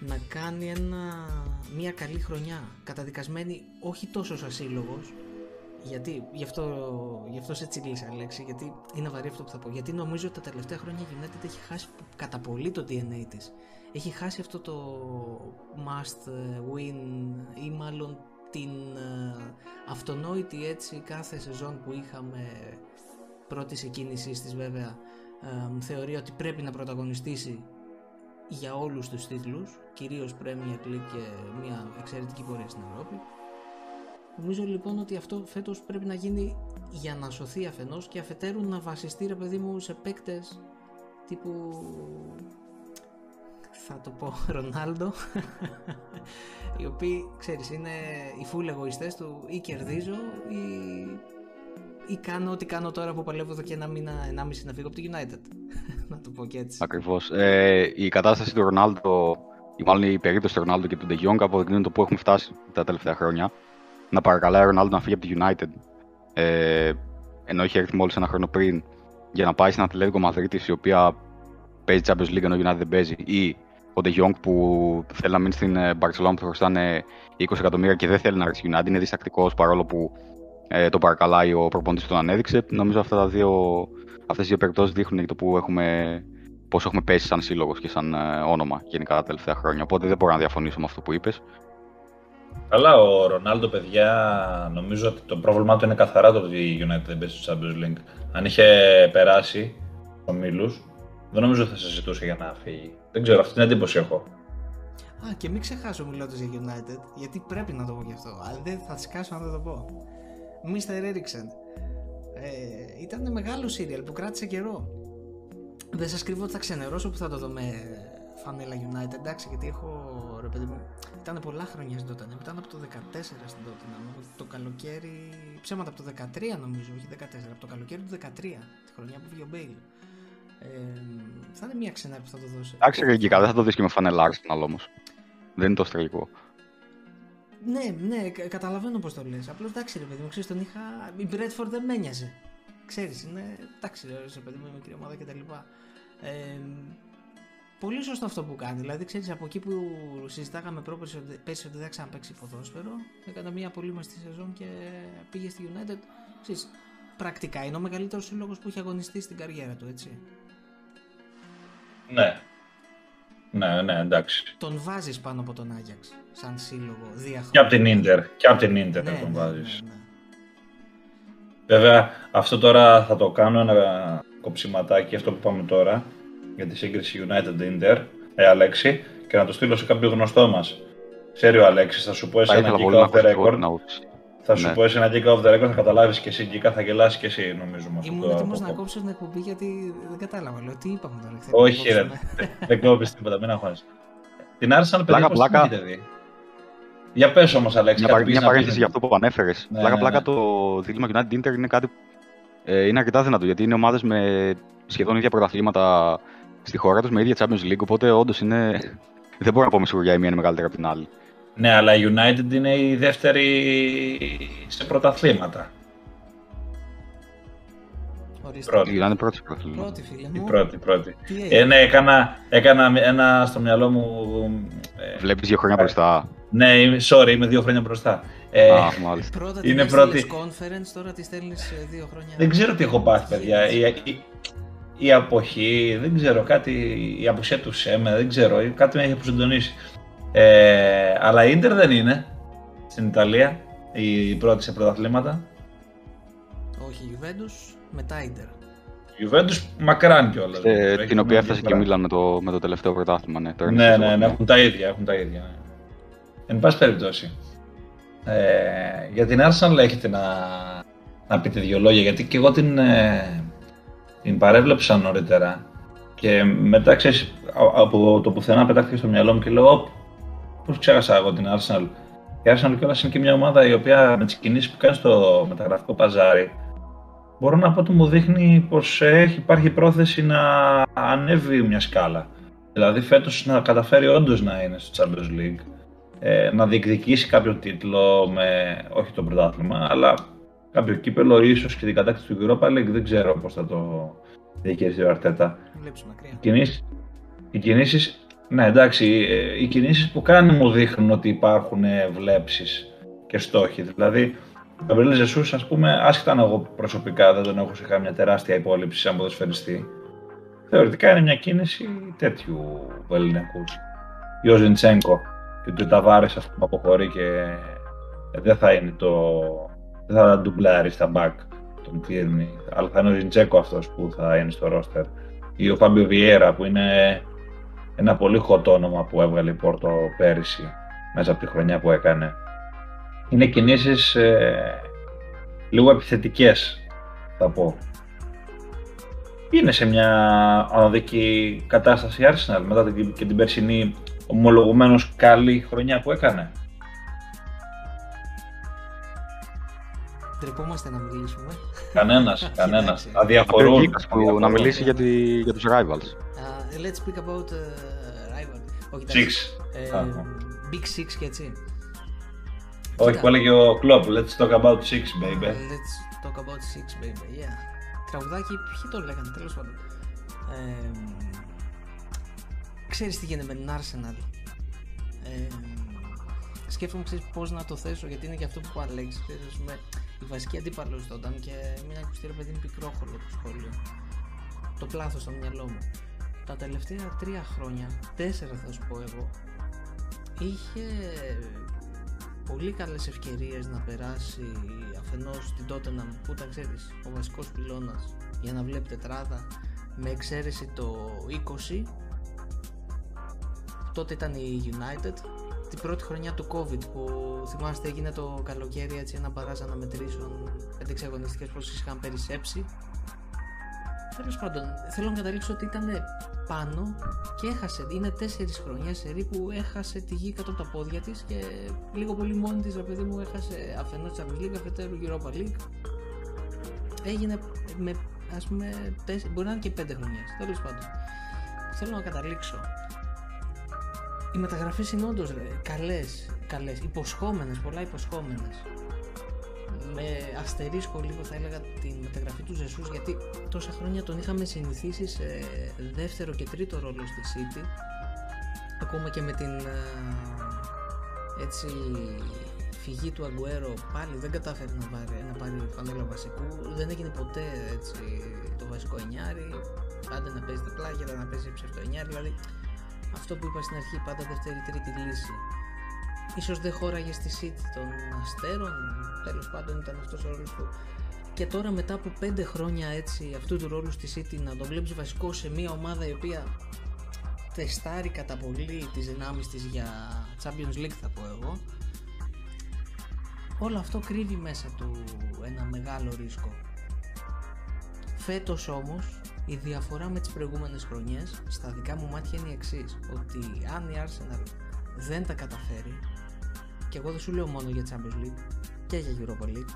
να κάνει ένα, μια καλή χρονιά καταδικασμένη όχι τόσο σαν σύλλογος γιατί, γι' αυτό, γι αυτό σε τσιλίσα Αλέξη, γιατί είναι βαρύ αυτό που θα πω. Γιατί νομίζω ότι τα τελευταία χρόνια η United έχει χάσει κατά πολύ το DNA της. Έχει χάσει αυτό το must win ή μάλλον την ε, αυτονόητη έτσι κάθε σεζόν που είχαμε πρώτης εκκίνησής της βέβαια ε, θεωρεί ότι πρέπει να πρωταγωνιστήσει για όλους τους τίτλους κυρίως Premier League και μια εξαιρετική πορεία στην Ευρώπη. Νομίζω λοιπόν ότι αυτό φέτος πρέπει να γίνει για να σωθεί αφενός και αφετέρου να βασιστεί ρε παιδί μου σε παίκτες τύπου θα το πω *laughs* Ρονάλντο *laughs* οι οποίοι ξέρεις είναι οι φουλ εγωιστές του ή κερδίζω ή, ή κάνω ό,τι κάνω τώρα που παλεύω εδώ και ένα μήνα, ενάμιση να φύγω από το United. *laughs* Να το πω και έτσι. Ακριβώς. Ε, η κατάσταση του Ρονάλντο ή μάλλον η περίπτωση του Ρονάλντο και του De Jong αποδεικνύουν το που έχουμε φτάσει τα τελευταία χρόνια. Να παρακαλάει ο Ρονάλντο να φύγει από τη United. Ε, ενώ έχει έρθει μόλις ένα χρόνο πριν για να πάει στην Ατλέτικο Μαδρίτης η οποία παίζει Champions League ενώ η United δεν παίζει. Ή ο De Jong που θέλει να μείνει στην ε, Barcelona που θα χρωστάνε 20 εκατομμύρια και δεν θέλει να έρθει στη United είναι διστακτικός παρόλο που ε, το παρακαλάει ο προπονητής που τον ανέδειξε. Νομίζω αυτά τα δύο, αυτές οι δύο περιπτώσεις δείχνουν το που έχουμε, πώς έχουμε πέσει σαν σύλλογος και σαν ε, όνομα γενικά τα τελευταία χρόνια. Οπότε δεν μπορώ να διαφωνήσω με αυτό που είπες. Καλά, ο Ρονάλντο, παιδιά, νομίζω ότι το πρόβλημά του είναι καθαρά το ότι η United δεν παίζει στο Champions League. Αν είχε περάσει ομίλου, δεν νομίζω ότι θα συζητούσε για να φύγει. Δεν ξέρω, αυτή την εντύπωση έχω. Α, και μην ξεχάσω μιλώντας για United, γιατί πρέπει να το πω γι' αυτό. Αλλά δεν θα σκάσω να δεν το πω. Mr. Ericsson. Ε, ήταν μεγάλο σύριαλ που κράτησε καιρό. Δεν σας κρύβω ότι θα ξενερώσω που θα το δω με φανέλα United, εντάξει, γιατί έχω ρε παιδί μου. Ήταν πολλά χρόνια στην Tottenham. Ήταν από το 14 στην Tottenham. Το καλοκαίρι. Ψέματα από το 13 νομίζω, όχι 14. Από το καλοκαίρι του 13, τη χρονιά που βγήκε ο Μπέιλ. Ε, θα είναι μια ξενέρα που θα το δώσει. Εντάξει, Ρεγκικά, δεν θα το δεις και με φανελά Arsenal όμως. Δεν είναι το τραγικό. Ναι, ναι, καταλαβαίνω πώς το λες. Απλώς εντάξει, ρε παιδί μου, ξέρεις, τον είχα. Η Bradford δεν με νοιάζει. Ξέρεις, είναι. Εντάξει, ρε παιδί μου, μικρή ομάδα κτλ. Ε, πολύ σωστό αυτό που κάνει. Δηλαδή, ξέρεις, από εκεί που συζητάγαμε πρόπερση ότι πέσει ότι δεν ξαναπέξει ποδόσφαιρο, έκανε μια πολύ μαστή σεζόν και πήγε στη United. Ξέρεις, πρακτικά είναι ο μεγαλύτερος σύλλογος που έχει αγωνιστεί στην καριέρα του, έτσι. Ναι. Ναι, ναι, εντάξει. Τον βάζεις πάνω από τον Άγιαξ σαν σύλλογο διαχρονικά. Και από την Ίντερ. Και από την Ίντερ Ναι, να τον ναι, βάζεις. ναι, ναι. Βέβαια, αυτό τώρα θα το κάνω ένα κοψιματάκι, αυτό που πάμε τώρα, για τη σύγκριση United-Inter, ε, Αλέξη, και να το στείλω σε κάποιο γνωστό μας. Ξέρει ο Αλέξης, θα σου πω εσύ Θα ένα ήθελα kick πολύ να off the ακούσω εγώ record. Την άποψη. Θα σου Ναι. πω εσύ ένα kick off the record, θα καταλάβεις και εσύ, και θα γελάσεις και εσύ, νομίζω. Με αυτό Ήμουν το έτοιμος να απόκοπο. κόψω την εκπομπή γιατί δεν κατάλαβα. Λέω τι είπαμε τώρα. θέλει Όχι, να ρε. κόψουμε. Δεν κόβεις τίποτα, μην αγχώνεσαι. Την Arsenal, παιδιά, Πλάκα, πώς την πλάκα. έχετε δει; Για πες όμως, Αλέξη, Μια, κάτι παρέ- πήγες μια να παρένθεση πεις. για αυτό που ανέφερες. Ναι, πλάκα, ναι, πλάκα ναι. το δίλημα United Inter είναι κάτι. Ε, είναι αρκετά δυνατό γιατί είναι ομάδες με σχεδόν ίδια πρωταθλήματα στη χώρα τους με ίδια Champions League. Οπότε όντως είναι. Δεν μπορώ να πω με σιγουριά η μία είναι μεγαλύτερη από την άλλη. Ναι, αλλά η United είναι η δεύτερη σε πρωταθλήματα. Ορίστε. Πρώτη. Η United είναι πρώτη στο πρωτάθλημα. Πρώτη, φίλε Η μου. πρώτη, πρώτη. Τι έγινε; Ε, ναι, έκανα, έκανα ένα στο μυαλό μου. Ε, Βλέπεις δύο χρόνια μπροστά. ναι, είμαι- sorry, είμαι δύο χρόνια μπροστά. Ε, Α, μάλιστα. Πρώτα είναι την πρώτη. έστειλες conference, τώρα τη στέλνεις δύο χρόνια. δεν ξέρω τι έχω πάθει, παιδιά. Η, η, η αποχή, δεν ξέρω, κάτι, η απουσία του Σέμε, δεν ξέρω, κάτι με έχει αποσυντονίσει. Ε, αλλά η Ίντερ δεν είναι στην Ιταλία, η πρώτη σε πρωταθλήματα. Όχι, Juventus, μετά Inter. Η Juventus μακράν κιόλας. Ε, την οποία έφτασε και ο Μίλαν με το, με το τελευταίο πρωτάθλημα. Ναι, τώρα είναι Ναι, στο ναι, ναι, βαθμό. έχουν τα ίδια, έχουν τα ίδια. ναι. Εν πάση περιπτώσει. Ε, για την Arsenal έχετε να, να πείτε δύο λόγια, γιατί και εγώ την, ε, την παρέβλεψα νωρίτερα και μετά ξέρεις, από το πουθενά πετάχθηκε στο μυαλό μου και λέω πώς ξέχασα εγώ την Arsenal. Η Arsenal κιόλας είναι και μια ομάδα η οποία με τις κινήσεις που κάνει στο μεταγραφικό παζάρι μπορώ να πω ότι μου δείχνει πως έχει, υπάρχει πρόθεση να ανέβει μια σκάλα. Δηλαδή φέτος να καταφέρει όντως να είναι στο Champions League, ε, να διεκδικήσει κάποιο τίτλο με, όχι το πρωτάθλημα, αλλά κάποιο κύπελο, ίσως και την κατάκτηση του Europa League, δεν ξέρω πώς θα το διαχειριστεί ο Αρτέτα. Οι κινήσεις, οι κινήσεις, ναι εντάξει, ε, οι κινήσεις που κάνει μου δείχνουν ότι υπάρχουν ε, βλέψεις και στόχοι. Δηλαδή, ο Γαμπρίλ Ζεσούς, ας πούμε, άσχετα αν εγώ προσωπικά δεν τον έχω σε καμιά τεράστια υπόλοιψη σαν ποδοσφαιριστή, θεωρητικά είναι μια κίνηση τέτοιου Ελληνικού. Ο Ζιντσέγκο και ο Ταβάρες, ας πούμε, αποχωρεί και δεν θα είναι το. δεν θα ντουμπλάρει στα back τον Τιέρνη, αλλά θα είναι ο Ζιντσέκο αυτός που θα είναι στο ρόστερ. Ή ο Φάμπιο Βιέρα που είναι ένα πολύ hot όνομα που έβγαλε η Πόρτο πέρυσι μέσα από τη χρονιά που έκανε είναι κινήσεις ε, λίγο επιθετικές, θα πω. Είναι σε μια ανωδική κατάσταση η Arsenal μετά την, και την περσινή ομολογουμένως καλή χρονιά που έκανε. Τρεπόμαστε να μιλήσουμε. Κανένας, *laughs* κανένας. Αδιαφορούν. να μιλήσει για, τη, για τους rivals. Uh, let's speak about uh, rival. Six. Uh, big Six και έτσι. Όχι, που έλεγε ο Κλόπ, let's talk about six, baby. Let's talk about six, baby, yeah. Τραγουδάκι, ποιοι το λέγανε, τέλος πάντων. Ε, ξέρεις τι γίνεται με την Arsenal. Ε, σκέφτομαι ξέρεις, πώς να το θέσω, γιατί είναι και αυτό που είπα Αλέξη. Ξέρεις, με, η βασική αντίπαλος ήταν και μην ακουστεί ρε παιδί είναι πικρόχολο το σχόλιο. Το πλάθος στο μυαλό μου. Τα τελευταία τρία χρόνια, τέσσερα θα σου πω εγώ, είχε πολύ καλές ευκαιρίες να περάσει αφενός την Tottenham που ήταν ξέρεις ο βασικός πυλώνας για να βλέπει τετράδα με εξαίρεση το 20 τότε ήταν η United. Την πρώτη χρονιά του COVID που θυμάστε έγινε το καλοκαίρι έτσι ένα μπαράζ αναμετρήσεων 5-6 αγωνιστικές πόσες είχαν περισσέψει Τέλος πάντων, θέλω να καταλήξω ότι ήταν πάνω και έχασε. Είναι τέσσερις χρονιές σε που έχασε τη γη κάτω από τα πόδια της και λίγο πολύ μόνη της, παιδί μου, έχασε αφενό Champions League, αφετέρου Europa League. Έγινε με ας πούμε, τέσσερι, μπορεί να είναι και πέντε χρονιές. Τέλος πάντων, θέλω να καταλήξω. Οι μεταγραφές είναι όντως καλές, καλές, υποσχόμενες, πολλά υποσχόμενες με αστερίσκο λίγο θα έλεγα την μεταγραφή του Ζεσούς γιατί τόσα χρόνια τον είχαμε συνηθίσει σε δεύτερο και τρίτο ρόλο στη City ακόμα και με την έτσι φυγή του Αγκουέρο πάλι δεν κατάφερε να πάρει, να πάρει φανέλα βασικού δεν έγινε ποτέ έτσι το βασικό εννιάρι πάντα να παίζει διπλά για να παίζει ψευτο εννιάρι δηλαδή αυτό που είπα στην αρχή πάντα δεύτερη τρίτη λύση ίσως δεν χώραγε στη City των Αστέρων τέλος πάντων ήταν αυτός ο ρόλος που και τώρα μετά από 5 χρόνια έτσι αυτού του ρόλου στη City να τον βλέπεις βασικό σε μια ομάδα η οποία τεστάρει κατά πολύ τις δυνάμεις της για Champions League θα πω εγώ. Όλο αυτό κρύβει μέσα του ένα μεγάλο ρίσκο. Φέτος όμως η διαφορά με τις προηγούμενες χρονιές στα δικά μου μάτια είναι η εξής ότι αν η Arsenal δεν τα καταφέρει και εγώ δεν σου λέω μόνο για Champions League και για Europa League.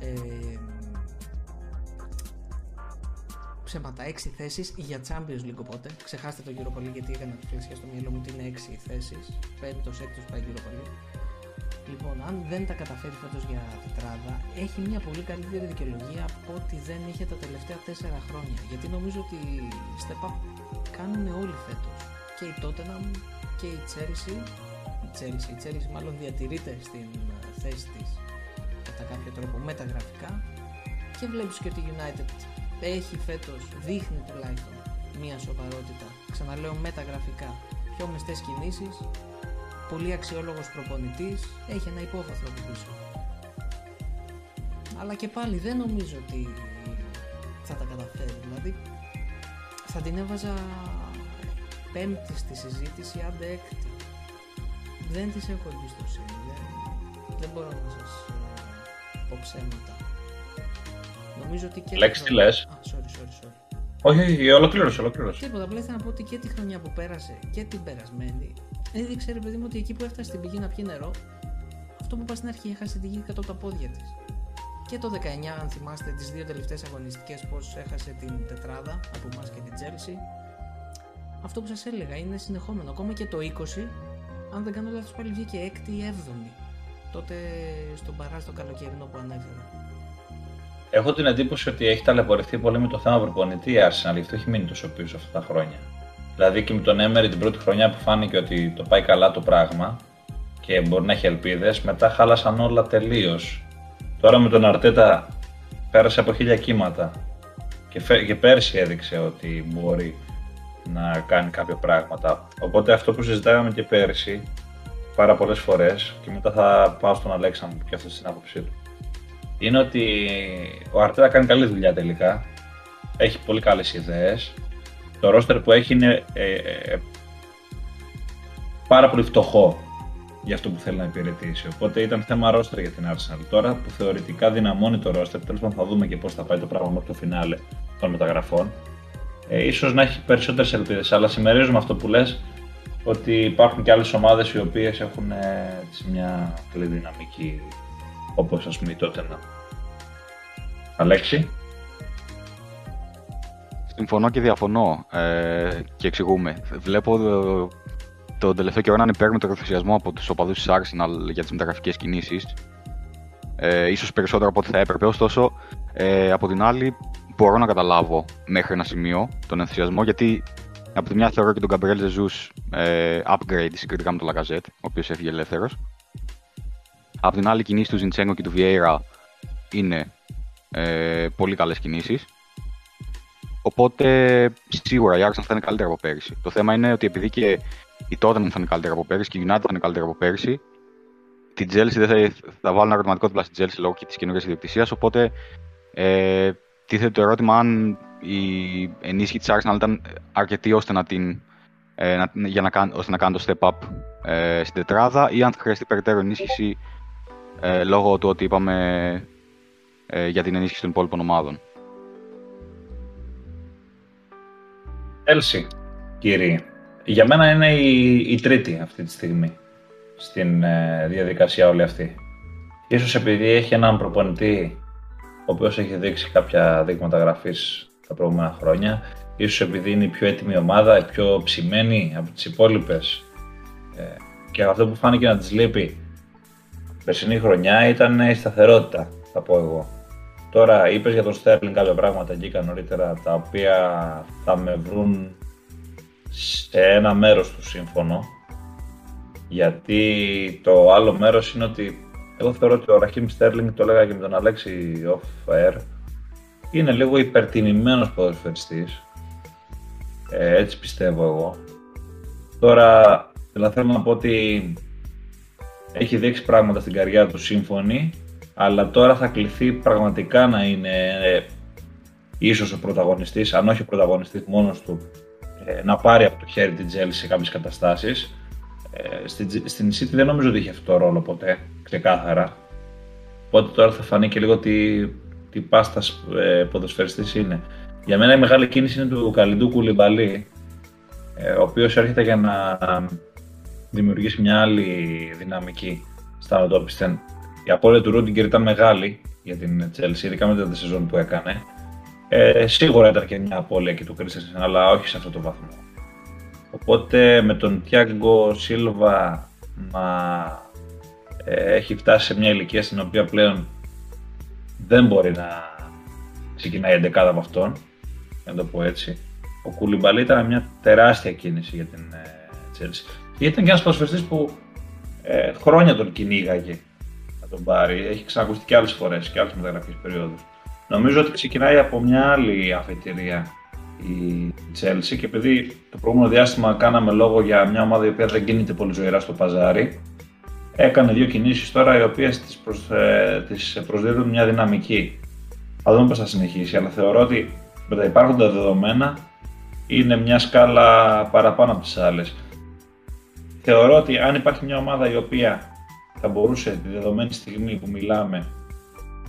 Ε, ψέματα 6 θέσεις για Champions League οπότε. Ξεχάστε το Europa League γιατί έκανα το στο μυαλό μου ότι είναι 6 θέσεις. 5ος, 6ος πάει Europa League. Λοιπόν, αν δεν τα καταφέρει φέτος για τετράδα, έχει μια πολύ καλύτερη δικαιολογία από ό,τι δεν είχε τα τελευταία 4 χρόνια. Γιατί νομίζω ότι step up κάνουν όλοι φέτος. Και η Tottenham και η Chelsea Chelsea. Η Chelsea μάλλον διατηρείται στην ε, θέση της κατά κάποιο τρόπο με τα γραφικά και βλέπεις και ότι η United έχει φέτος, δείχνει τουλάχιστον μία σοβαρότητα, ξαναλέω με τα γραφικά, πιο μεστές κινήσεις, πολύ αξιόλογος προπονητής, έχει ένα υπόβαθρο από πίσω. Αλλά και πάλι δεν νομίζω ότι θα τα καταφέρει, δηλαδή θα την έβαζα πέμπτη στη συζήτηση, άντε έκτη δεν τις έχω εμπιστοσύνη. Δεν, δεν μπορώ να σας ε, πω ψέματα. Νομίζω ότι και. Λέξη τη τι χρονιά- λες; Α, sorry, sorry, sorry. Όχι, όχι, ολοκλήρωσε, ολοκλήρωσε. Τίποτα, απλά ήθελα να πω ότι και τη χρονιά που πέρασε και την περασμένη έδειξε ρε παιδί μου ότι εκεί που έφτασε στην πηγή να πιει νερό, αυτό που είπα στην αρχή έχασε τη γη κάτω από τα πόδια της. Και το 19, αν θυμάστε, τις δύο τελευταίες αγωνιστικές, πώς έχασε την τετράδα από εμάς και την Chelsea. Αυτό που σας έλεγα είναι συνεχόμενο. Ακόμα και το 20, αν δεν κάνω λάθος, πάλι βγήκε 6η ή 7η. Τότε στον παρά στο καλοκαιρινό που ανέφερα. Έχω την εντύπωση ότι έχει ταλαιπωρηθεί πολύ με το θέμα προπονητή η Arsenal, γι' αυτό έχει μείνει τόσο πίσω αυτά τα χρόνια. Δηλαδή και με τον Έμερι την πρώτη χρονιά που φάνηκε ότι το πάει καλά το πράγμα και μπορεί να έχει ελπίδες, μετά χάλασαν όλα τελείως. Τώρα με τον Αρτέτα πέρασε από χίλια κύματα και, φε- και πέρσι έδειξε ότι μπορεί να κάνει κάποια πράγματα. Οπότε αυτό που συζητάγαμε και πέρσι πάρα πολλές φορές και μετά θα πάω στον Αλέξανδρο και αυτό στην άποψή του είναι ότι ο Αρτέτα κάνει καλή δουλειά τελικά. Έχει πολύ καλές ιδέες. Το ρόστερ που έχει είναι ε, ε, πάρα πολύ φτωχό για αυτό που θέλει να υπηρετήσει. Οπότε ήταν θέμα ρόστερ για την Arsenal. Τώρα που θεωρητικά δυναμώνει το ρόστερ, τέλος πάντων θα δούμε και πώς θα πάει το πράγμα μέχρι το φινάλε των μεταγραφών. Ε, ίσως να έχει περισσότερες ελπίδες, αλλά συμμερίζομαι αυτό που λες ότι υπάρχουν και άλλες ομάδες οι οποίες έχουν ε, έτσι μια καλή δυναμική όπως ας πούμε η Tottenham. Αλέξη; Συμφωνώ και διαφωνώ ε, και εξηγούμε. Βλέπω ε, τον τελευταίο καιρό να είναι υπέρ με τον ενθουσιασμό από τους οπαδούς της Arsenal για τις μεταγραφικές κινήσεις. Ε, ίσως περισσότερο από ό,τι θα έπρεπε. Ωστόσο, ε, από την άλλη, μπορώ να καταλάβω μέχρι ένα σημείο τον ενθουσιασμό γιατί από τη μια θεωρώ και τον Gabriel Jesus ε, upgrade συγκριτικά με τον Lacazette, ο οποίος έφυγε ελεύθερος. Από την άλλη, οι κινήσεις του Zinchenko και του Vieira είναι ε, πολύ καλές κινήσεις. Οπότε σίγουρα η Arsenal θα είναι καλύτερα από πέρυσι. Το θέμα είναι ότι επειδή και η Tottenham θα είναι καλύτερα από πέρυσι και η United θα είναι καλύτερα από πέρυσι, την Chelsea δεν θα, θα βάλουν ερωτηματικό δίπλα στην Chelsea λόγω και της καινούργιας ιδιοκτησίας. Οπότε ε, τίθεται το ερώτημα αν η ενίσχυση της Arsenal ήταν αρκετή ώστε να, την, ε, να, για να, κάν- ώστε να κάνει το step up ε, στην τετράδα ή αν θα χρειαστεί περαιτέρω ενίσχυση ε, λόγω του ότι είπαμε ε, για την ενίσχυση των υπόλοιπων ομάδων. Έλση, κύριε. Για μένα είναι η, η τρίτη αυτή τη στιγμή στην ε, διαδικασία όλη αυτή. Ίσως επειδή έχει έναν προπονητή ο οποίος έχει δείξει κάποια δείγματα γραφής τα προηγούμενα χρόνια. Ίσως επειδή είναι η πιο έτοιμη ομάδα, η πιο ψημένη από τις υπόλοιπες. Ε, και αυτό που φάνηκε να της λείπει η περσινή χρονιά ήταν η σταθερότητα, θα πω εγώ. Τώρα είπες για τον Στέρλινγκ κάποια πράγματα εκεί νωρίτερα τα οποία θα με βρουν σε ένα μέρος του σύμφωνο γιατί το άλλο μέρος είναι ότι εγώ θεωρώ ότι ο Ραχίμ Στέρλινγκ, το έλεγα και με τον Αλέξη off air, είναι λίγο υπερτιμημένος ποδοσφαιριστής. Ε, έτσι πιστεύω εγώ. Τώρα, δηλαδή θέλω να πω ότι έχει δείξει πράγματα στην καριέρα του σύμφωνη, αλλά τώρα θα κληθεί πραγματικά να είναι ε, ίσως ο πρωταγωνιστής, αν όχι ο πρωταγωνιστής μόνος του, ε, να πάρει από το χέρι την Τζέλη σε κάποιες καταστάσεις. Ε, στην, στην City δεν νομίζω ότι είχε αυτό το ρόλο ποτέ, ξεκάθαρα. Οπότε τώρα θα φανεί και λίγο τι, τι πάστας ε, ποδοσφαιριστής είναι. Για μένα η μεγάλη κίνηση είναι του Καλιντού Κουλιμπαλή, ε, ο οποίος έρχεται για να δημιουργήσει μια άλλη δυναμική στα Νοτόπιστεν. Η απώλεια του Ρούντιγκερ ήταν μεγάλη για την Chelsea, ειδικά μετά τη σεζόν που έκανε. Ε, σίγουρα ήταν και μια απώλεια και του Christensen, αλλά όχι σε αυτό το βαθμό. Οπότε με τον Τιάγκο Σίλβα να ε, έχει φτάσει σε μια ηλικία στην οποία πλέον δεν μπορεί να ξεκινάει εντεκάδα από αυτόν, να το πω έτσι. Ο Κουλιμπαλί ήταν μια τεράστια κίνηση για την ε, Chelsea. Και ήταν και ένας προσφερστής που ε, χρόνια τον κυνήγαγε να τον πάρει. Έχει ξανακουστεί και άλλες φορές και άλλες μεταγραφικές περιόδους. Νομίζω ότι ξεκινάει από μια άλλη αφετηρία η Chelsea και επειδή το προηγούμενο διάστημα κάναμε λόγο για μια ομάδα η οποία δεν κινείται πολύ ζωηρά στο παζάρι, έκανε δύο κινήσεις τώρα οι οποίες τις, προς, ε, τις προσδίδουν μια δυναμική. Θα δούμε πώς θα συνεχίσει, αλλά θεωρώ ότι με τα υπάρχοντα δεδομένα είναι μια σκάλα παραπάνω από τις άλλες. Θεωρώ ότι αν υπάρχει μια ομάδα η οποία θα μπορούσε τη δεδομένη στιγμή που μιλάμε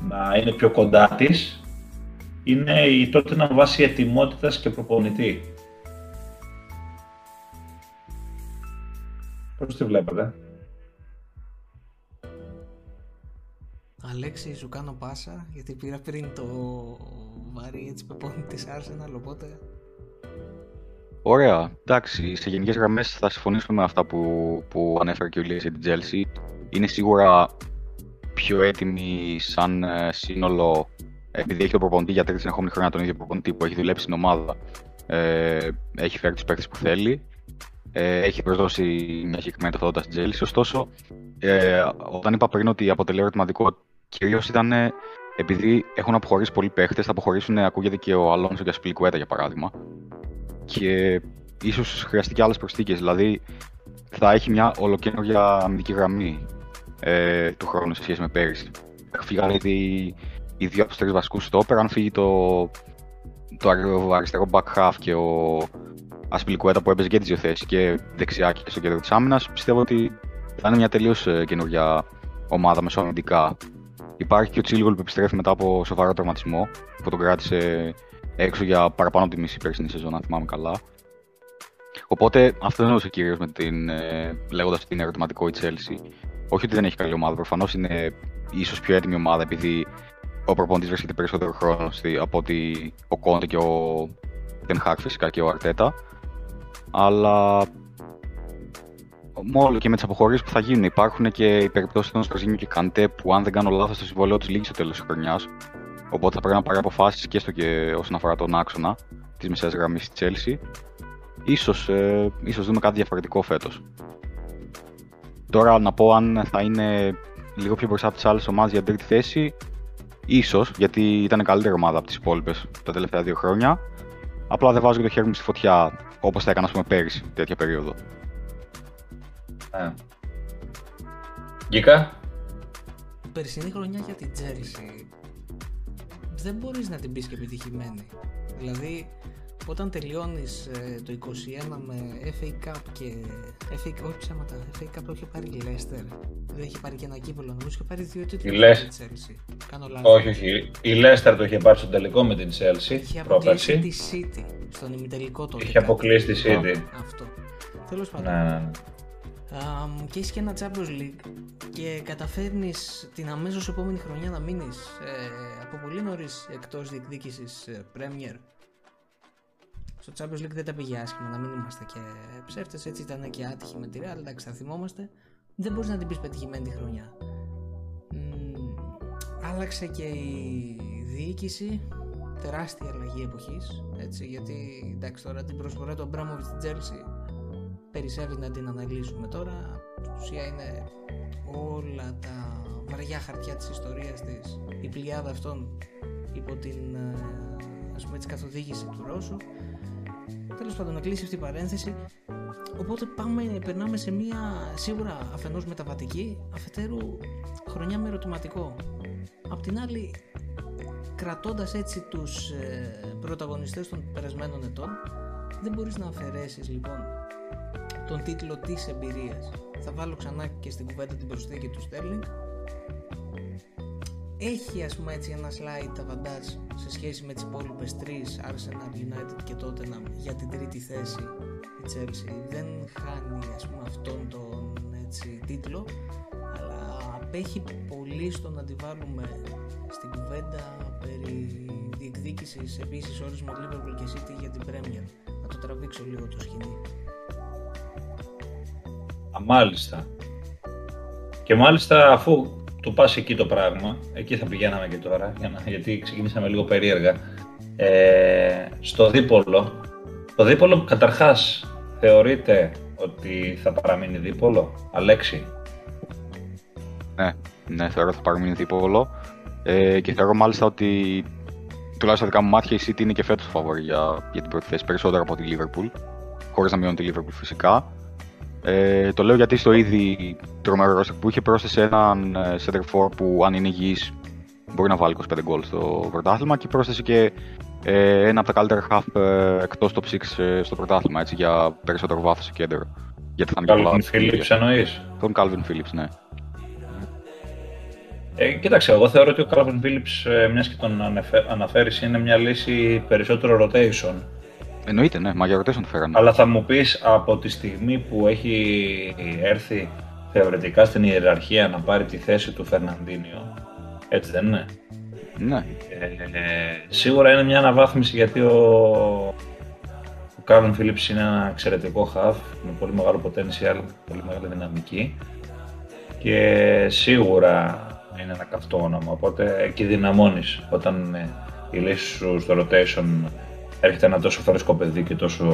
να είναι πιο κοντά της, είναι η τότε να βάσει ετοιμότητας και προπονητή. Πώς τη βλέπετε; Αλέξη, σου κάνω πάσα, γιατί πήρα πριν το βαρύ έτσι πεπόνι της Arsenal, οπότε... Ωραία. Εντάξει, σε γενικές γραμμές θα συμφωνήσουμε με αυτά που, που ανέφερε και ο Λίας για την Chelsea. Είναι σίγουρα πιο έτοιμη σαν ε, σύνολο, επειδή έχει τον προπονητή για τρίτη συνεχόμενη χρόνια τον ίδιο προπονητή που έχει δουλέψει στην ομάδα. Ε, έχει φέρει τους παίκτες που θέλει. Ε, έχει προσδώσει μια συγκεκριμένη ταυτότητα στην Chelsea. Ωστόσο, ε, όταν είπα πριν ότι αποτελεί ερωτηματικό Κυρίως ήταν επειδή έχουν αποχωρήσει πολλοί παίχτες, θα αποχωρήσουν, ακούγεται και ο Αλόνσο και Σπιλικουέτα για παράδειγμα. Και ίσως χρειαστεί και άλλες προσθήκες. Δηλαδή θα έχει μια ολοκένουργια αμυντική γραμμή ε, του χρόνου σε σχέση με πέρυσι. Φύγανε ήδη οι δύο από τους τρεις βασικούς στόπερ. Αν φύγει το, το αριστερό back half και ο Ασπιλικουέτα που έπαιζε και τις δύο θέσεις και δεξιά και στο κέντρο της άμυνας, πιστεύω ότι θα είναι μια τελείως ε, καινούργια ομάδα μεσοαμυντικά Υπάρχει και ο Τσίλγολ που επιστρέφει μετά από σοβαρό τραυματισμό, που τον κράτησε έξω για παραπάνω από τη μισή περσινή σεζόν, αν θυμάμαι καλά. Οπότε αυτό εννοούσε κυρίως με την. Ε, λέγοντας ότι είναι ερωτηματικό η Chelsea. Όχι ότι δεν έχει καλή ομάδα, προφανώς είναι ίσως πιο έτοιμη ομάδα επειδή ο προπονητής βρίσκεται περισσότερο χρόνο από ότι ο Κόντε και ο Ten φυσικά και ο Αρτέτα. Αλλά μόνο και με τις αποχωρήσεις που θα γίνουν. Υπάρχουν και οι περιπτώσεις των Σπραζίνιου και Καντέ που, αν δεν κάνω λάθος, το συμβολέο του λύγει στο τέλος της χρονιάς. Οπότε θα πρέπει να πάρει αποφάσεις και στο και όσον αφορά τον άξονα της μεσαίας γραμμής της Chelsea. Ίσως, ε, ίσως δούμε κάτι διαφορετικό φέτος. Τώρα να πω αν θα είναι λίγο πιο μπροστά από τις άλλες ομάδες για τρίτη θέση. Ίσως, γιατί ήταν καλύτερη ομάδα από τις υπόλοιπες τα τελευταία δύο χρόνια. Απλά δεν βάζω και το χέρι μου στη φωτιά όπως θα έκανα, ας πούμε, πέρυσι, τέτοια περίοδο. Ναι. Γκίκα. Περσινή χρονιά για την Τζέρση δεν μπορείς να την πεις και επιτυχημένη. Δηλαδή, όταν τελειώνεις ε, το 21 με FA Cup και... FA, όχι ψέματα, FA Cup το είχε πάρει η Leicester. Δεν είχε πάρει και ένα κύπελο, νομίζω είχε πάρει δύο τίτλους με την Chelsea. Κάνω λάθος. Όχι, όχι. Η Leicester το είχε πάρει στο τελικό με την Chelsea. Είχε αποκλείσει τη City στον ημιτελικό τότε. Είχε αποκλείσει τη City. Αυτό. Τέλος πάντων. Ναι, ναι και έχεις και ένα Champions League και καταφέρνεις την αμέσως επόμενη χρονιά να μείνεις ε, από πολύ νωρίς εκτός διεκδίκησης ε, Premier. Στο Champions League δεν τα πήγε άσχημα να μην είμαστε και ψεύτες έτσι ήταν και άτυχη με τη Real εντάξει θα θυμόμαστε. Δεν μπορείς να την πεις πετυχημένη τη χρονιά. Άλλαξε και η διοίκηση. Τεράστια αλλαγή εποχής έτσι γιατί εντάξει τώρα την προσφορά του Αμπράμοβιτ στην Chelsea περισσεύει να την αναλύσουμε τώρα. Στην ουσία είναι όλα τα βαριά χαρτιά της ιστορίας της, η πλειάδα αυτών υπό την ε, ας πούμε έτσι καθοδήγηση του Ρώσου. Τέλος πάντων να κλείσει αυτή η παρένθεση. Οπότε πάμε, περνάμε σε μια σίγουρα αφενός μεταβατική, αφετέρου χρονιά με ερωτηματικό. Απ' την άλλη, κρατώντας έτσι τους ε, πρωταγωνιστές των περασμένων ετών, δεν μπορείς να αφαιρέσεις λοιπόν τον τίτλο της εμπειρίας. Θα βάλω ξανά και στην κουβέντα την προσθήκη του Sterling. Έχει ας πούμε έτσι ένα slide αβαντάζ σε σχέση με τις υπόλοιπες τρεις Arsenal, United και Tottenham για την τρίτη θέση η Chelsea. Δεν χάνει ας πούμε αυτόν τον έτσι, τίτλο αλλά απέχει πολύ στο να τη βάλουμε στην κουβέντα περί διεκδίκησης επίσης όρις με Liverpool και City για την Premier. Να το τραβήξω λίγο το σκηνή. Μάλιστα. Και μάλιστα αφού του πας εκεί το πράγμα, εκεί θα πηγαίναμε και τώρα, γιατί ξεκινήσαμε λίγο περίεργα, ε, στο δίπολο, το δίπολο καταρχάς θεωρείτε ότι θα παραμείνει δίπολο, Αλέξη. Ναι, ναι, θεωρώ ότι θα παραμείνει δίπολο ε, και θεωρώ μάλιστα ότι τουλάχιστον δικά μου μάτια η City είναι και φέτος φαβορή για, για την πρώτη θέση περισσότερο από τη Liverpool, χωρίς να μειώνει τη Liverpool φυσικά. Ε, το λέω γιατί στο ήδη τρομερό ρόστερ που είχε πρόσθεσε έναν ε, center for που αν είναι υγιής μπορεί να βάλει 25 γκολ στο πρωτάθλημα και πρόσθεσε και ε, ένα από τα καλύτερα half ε, εκτός top 6 ε, στο πρωτάθλημα έτσι, για περισσότερο βάθος σε κέντρο. Γιατί θα είναι Calvin Phillips εννοείς; Τον Calvin Phillips, ναι. Ε, κοίταξε, εγώ θεωρώ ότι ο Calvin Phillips, ε, μιας και τον αναφέρεις, είναι μια λύση περισσότερο rotation. Εννοείται, ναι, μα για rotation φέρανε. Αλλά θα μου πεις από τη στιγμή που έχει έρθει θεωρητικά στην ιεραρχία να πάρει τη θέση του Φερναντίνιο, έτσι δεν είναι; Ναι. Ε, σίγουρα είναι μια αναβάθμιση γιατί ο, ο Κάρλον Φίλιπς είναι ένα εξαιρετικό half με πολύ μεγάλο potential, πολύ μεγάλη δυναμική και σίγουρα είναι ένα καυτό όνομα, οπότε εκεί δυναμώνεις όταν ε, η λύση σου στο rotation έρχεται ένα τόσο φρέσκο παιδί και τόσο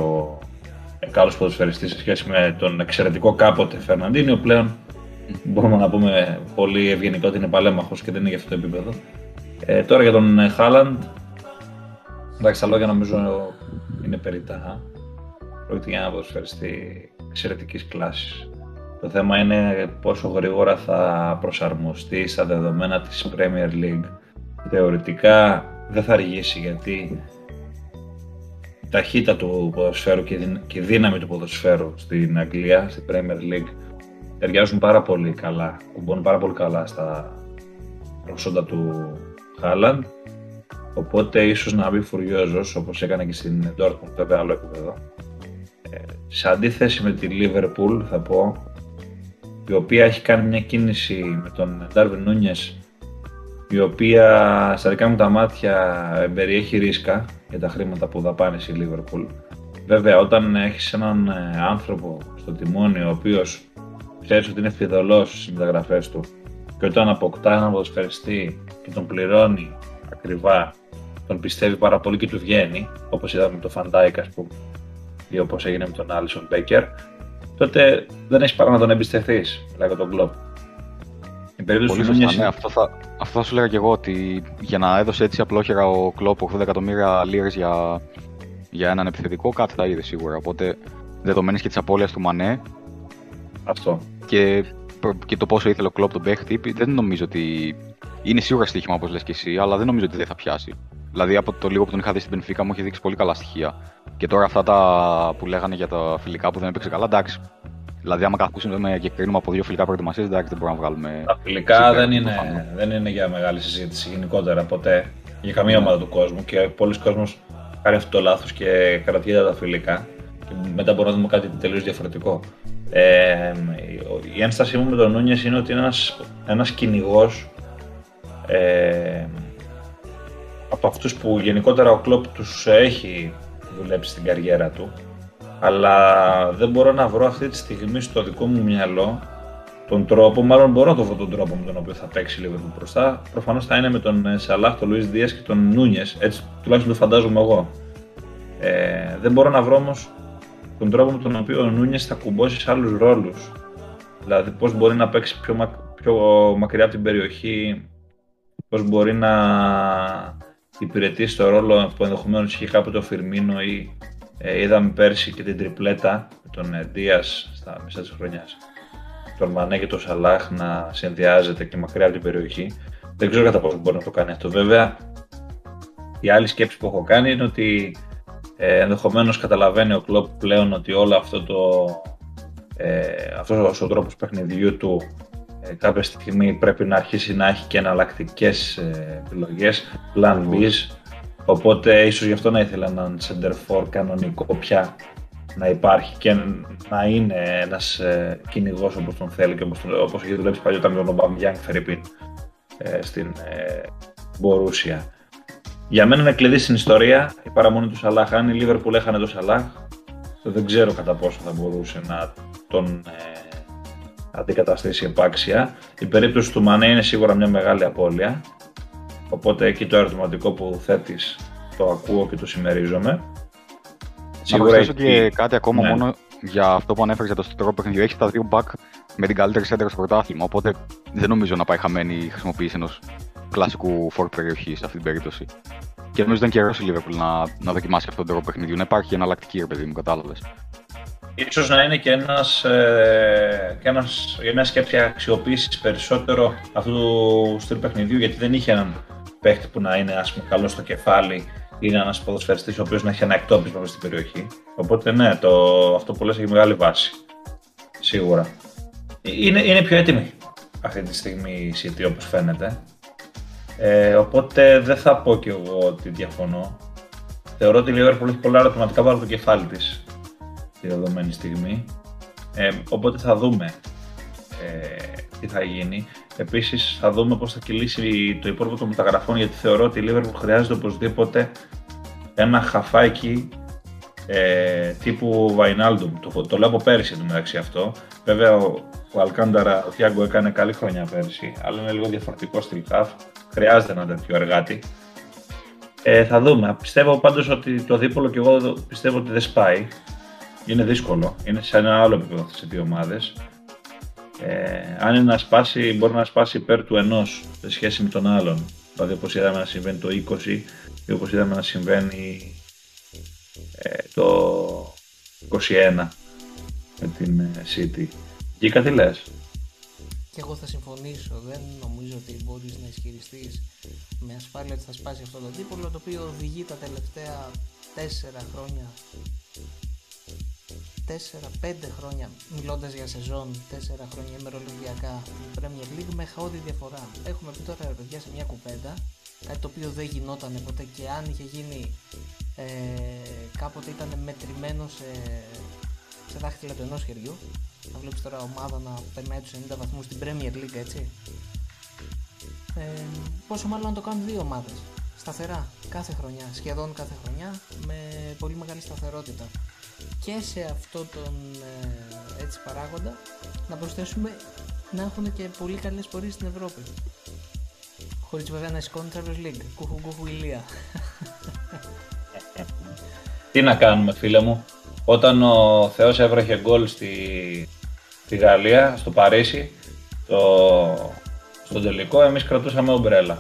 ε, καλός ποδοσφαιριστής σε σχέση με τον εξαιρετικό κάποτε Φερναντίνιο πλέον μπορούμε να πούμε πολύ ευγενικό ότι είναι παλέμαχος και δεν είναι για αυτό το επίπεδο. Ε, τώρα για τον Χάλαντ, εντάξει τα λόγια νομίζω είναι περιτά. Πρόκειται για ένα ποδοσφαιριστή εξαιρετικής κλάσης. Το θέμα είναι πόσο γρήγορα θα προσαρμοστεί στα δεδομένα της Premier League. Θεωρητικά δεν θα αργήσει γιατί η ταχύτητα του ποδοσφαίρου και η δύναμη του ποδοσφαίρου στην Αγγλία, στην Premier League, ταιριάζουν πάρα πολύ καλά, κουμπώνουν πάρα πολύ καλά στα προσόντα του Χάλαντ. Οπότε ίσως να μπει φουριόζος όπως έκανε και στην Dortmund, βέβαια άλλο επίπεδο. Ε, σε αντίθεση με τη Liverpool θα πω η οποία έχει κάνει μια κίνηση με τον Ντάρβιν Νούνιες η οποία στα δικά μου τα μάτια περιέχει ρίσκα για τα χρήματα που δαπάνησε η Liverpool. Βέβαια, όταν έχεις έναν ε, άνθρωπο στο τιμόνι ο οποίος ξέρεις ότι είναι φειδωλός στις μεταγραφές του και όταν αποκτά έναν ποδοσφαιριστή και τον πληρώνει ακριβά, τον πιστεύει πάρα πολύ και του βγαίνει, όπως είδαμε με τον Φαν Ντάικ, ας πούμε, ή όπως έγινε με τον Άλισον Μπέκερ, τότε δεν έχεις παρά να τον εμπιστευτείς. Μιλάω για τον Κλοπ. Πολύ σωστά, ναι, αυτό θα, αυτό θα σου λέγα και εγώ ότι για να έδωσε έτσι απλόχερα ο Κλοπ 80 εκατομμύρια λίρες για, για έναν επιθετικό, κάτι θα είδε σίγουρα. Οπότε δεδομένης και της απώλειας του Μανέ. Αυτό. Και, και το πόσο ήθελε ο κλοπ τον παίχτη, δεν νομίζω ότι. Είναι σίγουρα στοίχημα όπως λες και εσύ, αλλά δεν νομίζω ότι δεν θα πιάσει. Δηλαδή από το λίγο που τον είχα δει στην Πενφύκα μου έχει δείξει πολύ καλά στοιχεία. Και τώρα αυτά τα που λέγανε για τα φιλικά που δεν έπαιξε καλά, εντάξει. Δηλαδή, άμα καθούσουμε και κρίνουμε από δύο φιλικά προετοιμασίες, εντάξει, δεν μπορούμε να βγάλουμε. Τα φιλικά δεν είναι, δεν είναι για μεγάλη συζήτηση γενικότερα ποτέ για καμία ναι. ομάδα του κόσμου και πολλοί κόσμοι κάνει αυτό το λάθος και κρατιέται τα φιλικά. Και μετά μπορούμε να δούμε κάτι τελείως διαφορετικό. Ε, η ένστασή μου με τον Νούνιες είναι ότι είναι ένας ένας κυνηγός ε, από αυτούς που γενικότερα ο Κλόπ τους έχει δουλέψει στην καριέρα του αλλά δεν μπορώ να βρω αυτή τη στιγμή στο δικό μου μυαλό τον τρόπο, μάλλον μπορώ να το βρω τον τρόπο με τον οποίο θα παίξει λίγο μπροστά. Προφανώς θα είναι με τον ε, Σαλάχ, τον Λουί Δία και τον Νούνιε, έτσι τουλάχιστον το φαντάζομαι εγώ. Ε, δεν μπορώ να βρω όμως τον τρόπο με τον οποίο ο Νούνιε θα κουμπώσει σε άλλους ρόλους. Δηλαδή, πώς μπορεί να παίξει πιο, πιο μακριά από την περιοχή, πώς μπορεί να υπηρετήσει το ρόλο που ενδεχομένως είχε κάποτε ο Φιρμίνο ή ε, είδαμε πέρσι και την τριπλέτα με τον ε, Δίας στα μισά της χρονιάς. Τον Μανέ και τον Σαλάχ να συνδυάζεται και μακριά από την περιοχή. Δεν ξέρω κατά πόσο μπορεί να το κάνει αυτό. Βέβαια, η άλλη σκέψη που έχω κάνει είναι ότι ε, ενδεχομένως καταλαβαίνει ο Κλόπ πλέον ότι όλο αυτό το ε, αυτός ο τρόπος παιχνιδιού του ε, κάποια στιγμή πρέπει να αρχίσει να έχει και εναλλακτικές ε, επιλογές, plan B's, οπότε ίσως γι' αυτό να ήθελα έναν center for κανονικό πια να υπάρχει και να είναι ένας ε, κυνηγός όπως τον θέλει και όπως, όπως έχει δουλέψει παλιότερα με τον Ομπαμ Φερρυπίν ε, στην ε, Μπορούσια. Για μένα είναι κλειδί στην ιστορία η παραμονή του Σαλάχ. Αν η Λίβερπουλ έχανε το Σαλάχ, δεν ξέρω κατά πόσο θα μπορούσε να τον ε, αντικαταστήσει επάξια. Η περίπτωση του Μανέ είναι σίγουρα μια μεγάλη απώλεια. Οπότε εκεί το ερωτηματικό που θέτεις το ακούω και το συμμερίζομαι. Σίγουρα Να προσθέσω και κάτι ακόμα ναι. μόνο για αυτό που ανέφερες για το τρόπο παιχνιδιού. Έχεις τα δύο back με την καλύτερη σέντρα στο πρωτάθλημα. Οπότε δεν νομίζω να πάει χαμένη η χρησιμοποίηση ενός κλασικού φόρ περιοχή σε αυτή την περίπτωση. Και νομίζω ήταν καιρός η Liverpool να, να δοκιμάσει αυτόν τον τρόπο παιχνιδιού. Να υπάρχει εναλλακτική, ρε παιδί μου, κατάλαβες ίσως να είναι και, ένας, ε, και ένας, μια σκέψη αξιοποίησης περισσότερο αυτού του στυλ παιχνιδιού γιατί δεν είχε έναν παίχτη που να είναι ας πούμε, καλός στο κεφάλι ή ένας ποδοσφαιριστής ο οποίος να έχει ένα εκτόπισμα στην περιοχή. Οπότε ναι, το, αυτό που λες έχει μεγάλη βάση. Σίγουρα. Είναι, είναι πιο έτοιμη. αυτή τη στιγμή η City όπως φαίνεται. Ε, οπότε δεν θα πω κι εγώ ότι διαφωνώ. Θεωρώ ότι η Liverpool έχει πολλά ερωτηματικά πάνω το κεφάλι της τη δεδομένη στιγμή. Ε, οπότε θα δούμε ε, τι θα γίνει. Επίσης θα δούμε πώς θα κυλήσει το υπόλοιπο των μεταγραφών γιατί θεωρώ ότι η Liverpool χρειάζεται οπωσδήποτε ένα χαφάκι ε, τύπου Βαϊνάλντουμ. Το, το λέω από πέρυσι το μεταξύ αυτό. Βέβαια ο, ο Αλκάνταρα, ο Θιάγκο έκανε καλή χρονιά πέρυσι, αλλά είναι λίγο διαφορετικό στη χαφ. Χρειάζεται ένα τέτοιο εργάτη. Ε, θα δούμε. Πιστεύω πάντως ότι το δίπολο και εγώ πιστεύω ότι δεν σπάει. Είναι δύσκολο. Είναι σε ένα άλλο επίπεδο σε δύο ομάδες. Ε, αν είναι να σπάσει, μπορεί να σπάσει υπέρ του ενός σε σχέση με τον άλλον. Δηλαδή, όπως είδαμε να συμβαίνει το 20 ή όπως είδαμε να συμβαίνει ε, το 21 με την ε, City. Και κάτι λες; Και εγώ θα συμφωνήσω. Δεν νομίζω ότι μπορείς να ισχυριστείς με ασφάλεια ότι θα σπάσει αυτό το δίπολο το οποίο οδηγεί τα τελευταία 4 χρόνια 4-5 χρόνια, μιλώντας για σεζόν, 4 χρόνια ημερολογιακά η Premier League με χαόδη διαφορά. Έχουμε πει τώρα παιδιά σε μια κουβέντα, κάτι το οποίο δεν γινόταν ποτέ και αν είχε γίνει ε, κάποτε ήταν μετρημένο σε, σε δάχτυλα του ενός χεριού. Να βλέπεις τώρα ομάδα να περνάει τους 90 βαθμούς στην Premier League, έτσι. Ε, πόσο μάλλον να το κάνουν δύο ομάδες. Σταθερά, κάθε χρονιά, σχεδόν κάθε χρονιά, με πολύ μεγάλη σταθερότητα και σε αυτό τον ε, έτσι παράγοντα να προσθέσουμε να έχουν και πολύ καλές πορείες στην Ευρώπη. Χωρίς βέβαια να σηκώνει Champions League. Κούχου κούχου ηλία. *laughs* Τι να κάνουμε φίλε μου. Όταν ο Θεός έβρεχε γκολ στη, στη Γαλλία, στο Παρίσι, το, στον τελικό, εμείς κρατούσαμε ομπρέλα.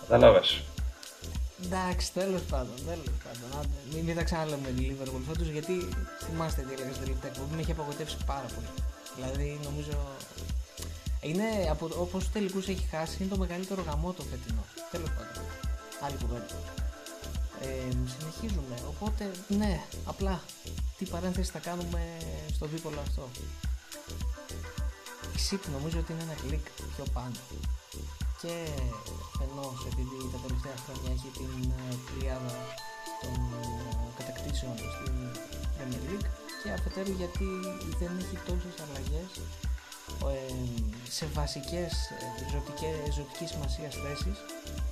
Κατάλαβες. Εντάξει, τέλος πάντων, τέλος πάντων. Άντε, μην, μην τα ξαναλέμε Liverpool φέτος γιατί θυμάστε τι έλεγα στην τελευταία εκπομπή. Με έχει απογοητεύσει πάρα πολύ. Δηλαδή, νομίζω. Είναι από όπως τους τελικούς έχει χάσει, είναι το μεγαλύτερο γαμό το φετινό. Τέλος πάντων. Άλλη κουβέντα. Ε, συνεχίζουμε. Οπότε, ναι, απλά τι παρένθεση θα κάνουμε στο δίπολο αυτό. Η City νομίζω ότι είναι ένα κλικ πιο πάνω και φαινός επειδή τα τελευταία χρόνια έχει την πλειάδα των ε, κατακτήσεων στην Premier League και αφετέρου γιατί δεν έχει τόσες αλλαγές ε, σε βασικές ε, ζωτικές, ζωτικής σημασίας θέσεις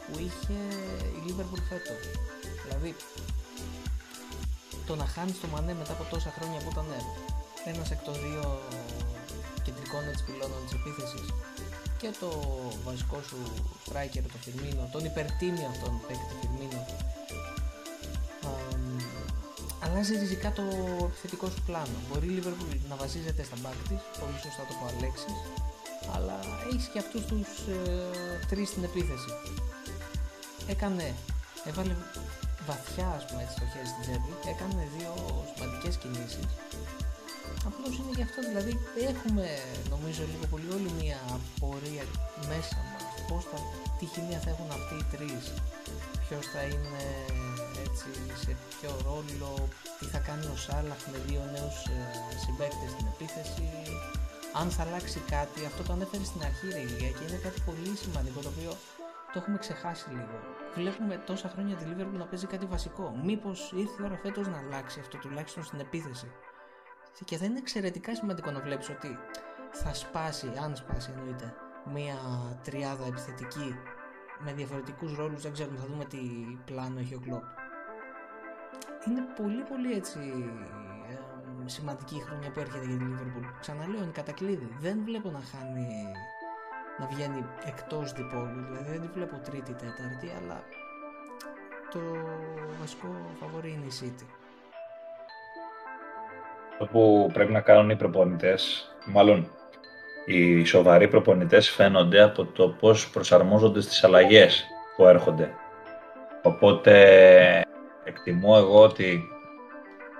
που είχε η Liverpool φέτος. Δηλαδή, το να χάνεις το Μανέ μετά από τόσα χρόνια που ήταν ένας εκ των δύο κεντρικών έτσι πυλώνων της επίθεσης και το βασικό σου striker, το Φιρμίνο, τον υπερτίμιο αυτόν παίκτη Φιρμίνο, αλλάζει ριζικά το επιθετικό σου πλάνο. Μπορεί η Liverpool να βασίζεται στα μπακ της, πολύ σωστά το πω Αλέξης, αλλά έχεις και αυτούς τους ε, τρεις στην επίθεση. Έκανε, έβαλε βαθιά ας πούμε έτσι το χέρι στην τσέπη, έκανε δύο σημαντικές κινήσεις Απλώς είναι γι' αυτό, δηλαδή έχουμε νομίζω λίγο πολύ όλη μια απορία μέσα μας. Πώς θα, τι χημεία θα έχουν αυτοί οι τρεις, ποιος θα είναι έτσι σε ποιο ρόλο, τι θα κάνει ο Σάλαχ με δύο νέους ε, συμπαίκτες στην επίθεση, αν θα αλλάξει κάτι. Αυτό το ανέφερε στην αρχή ρε και είναι κάτι πολύ σημαντικό το οποίο το έχουμε ξεχάσει λίγο. Βλέπουμε τόσα χρόνια τη Liverpool να παίζει κάτι βασικό. Μήπως ήρθε η ώρα φέτος να αλλάξει αυτό τουλάχιστον στην επίθεση. Και θα είναι εξαιρετικά σημαντικό να βλέπεις ότι θα σπάσει, αν σπάσει εννοείται, μια τριάδα επιθετική με διαφορετικούς ρόλους, δεν ξέρουμε, θα δούμε τι πλάνο έχει ο Κλόπ. Είναι πολύ πολύ έτσι ε, σημαντική η χρονιά που έρχεται για τη Liverpool. Ξαναλέω, είναι κατακλείδη. Δεν βλέπω να χάνει, να βγαίνει εκτός διπόλου, δηλαδή δεν τη βλέπω τρίτη, τέταρτη, αλλά το βασικό φαβορή είναι η City. Το που πρέπει να κάνουν οι προπονητές, μάλλον οι σοβαροί προπονητές φαίνονται από το πώς προσαρμόζονται στις αλλαγές που έρχονται. Οπότε εκτιμώ εγώ ότι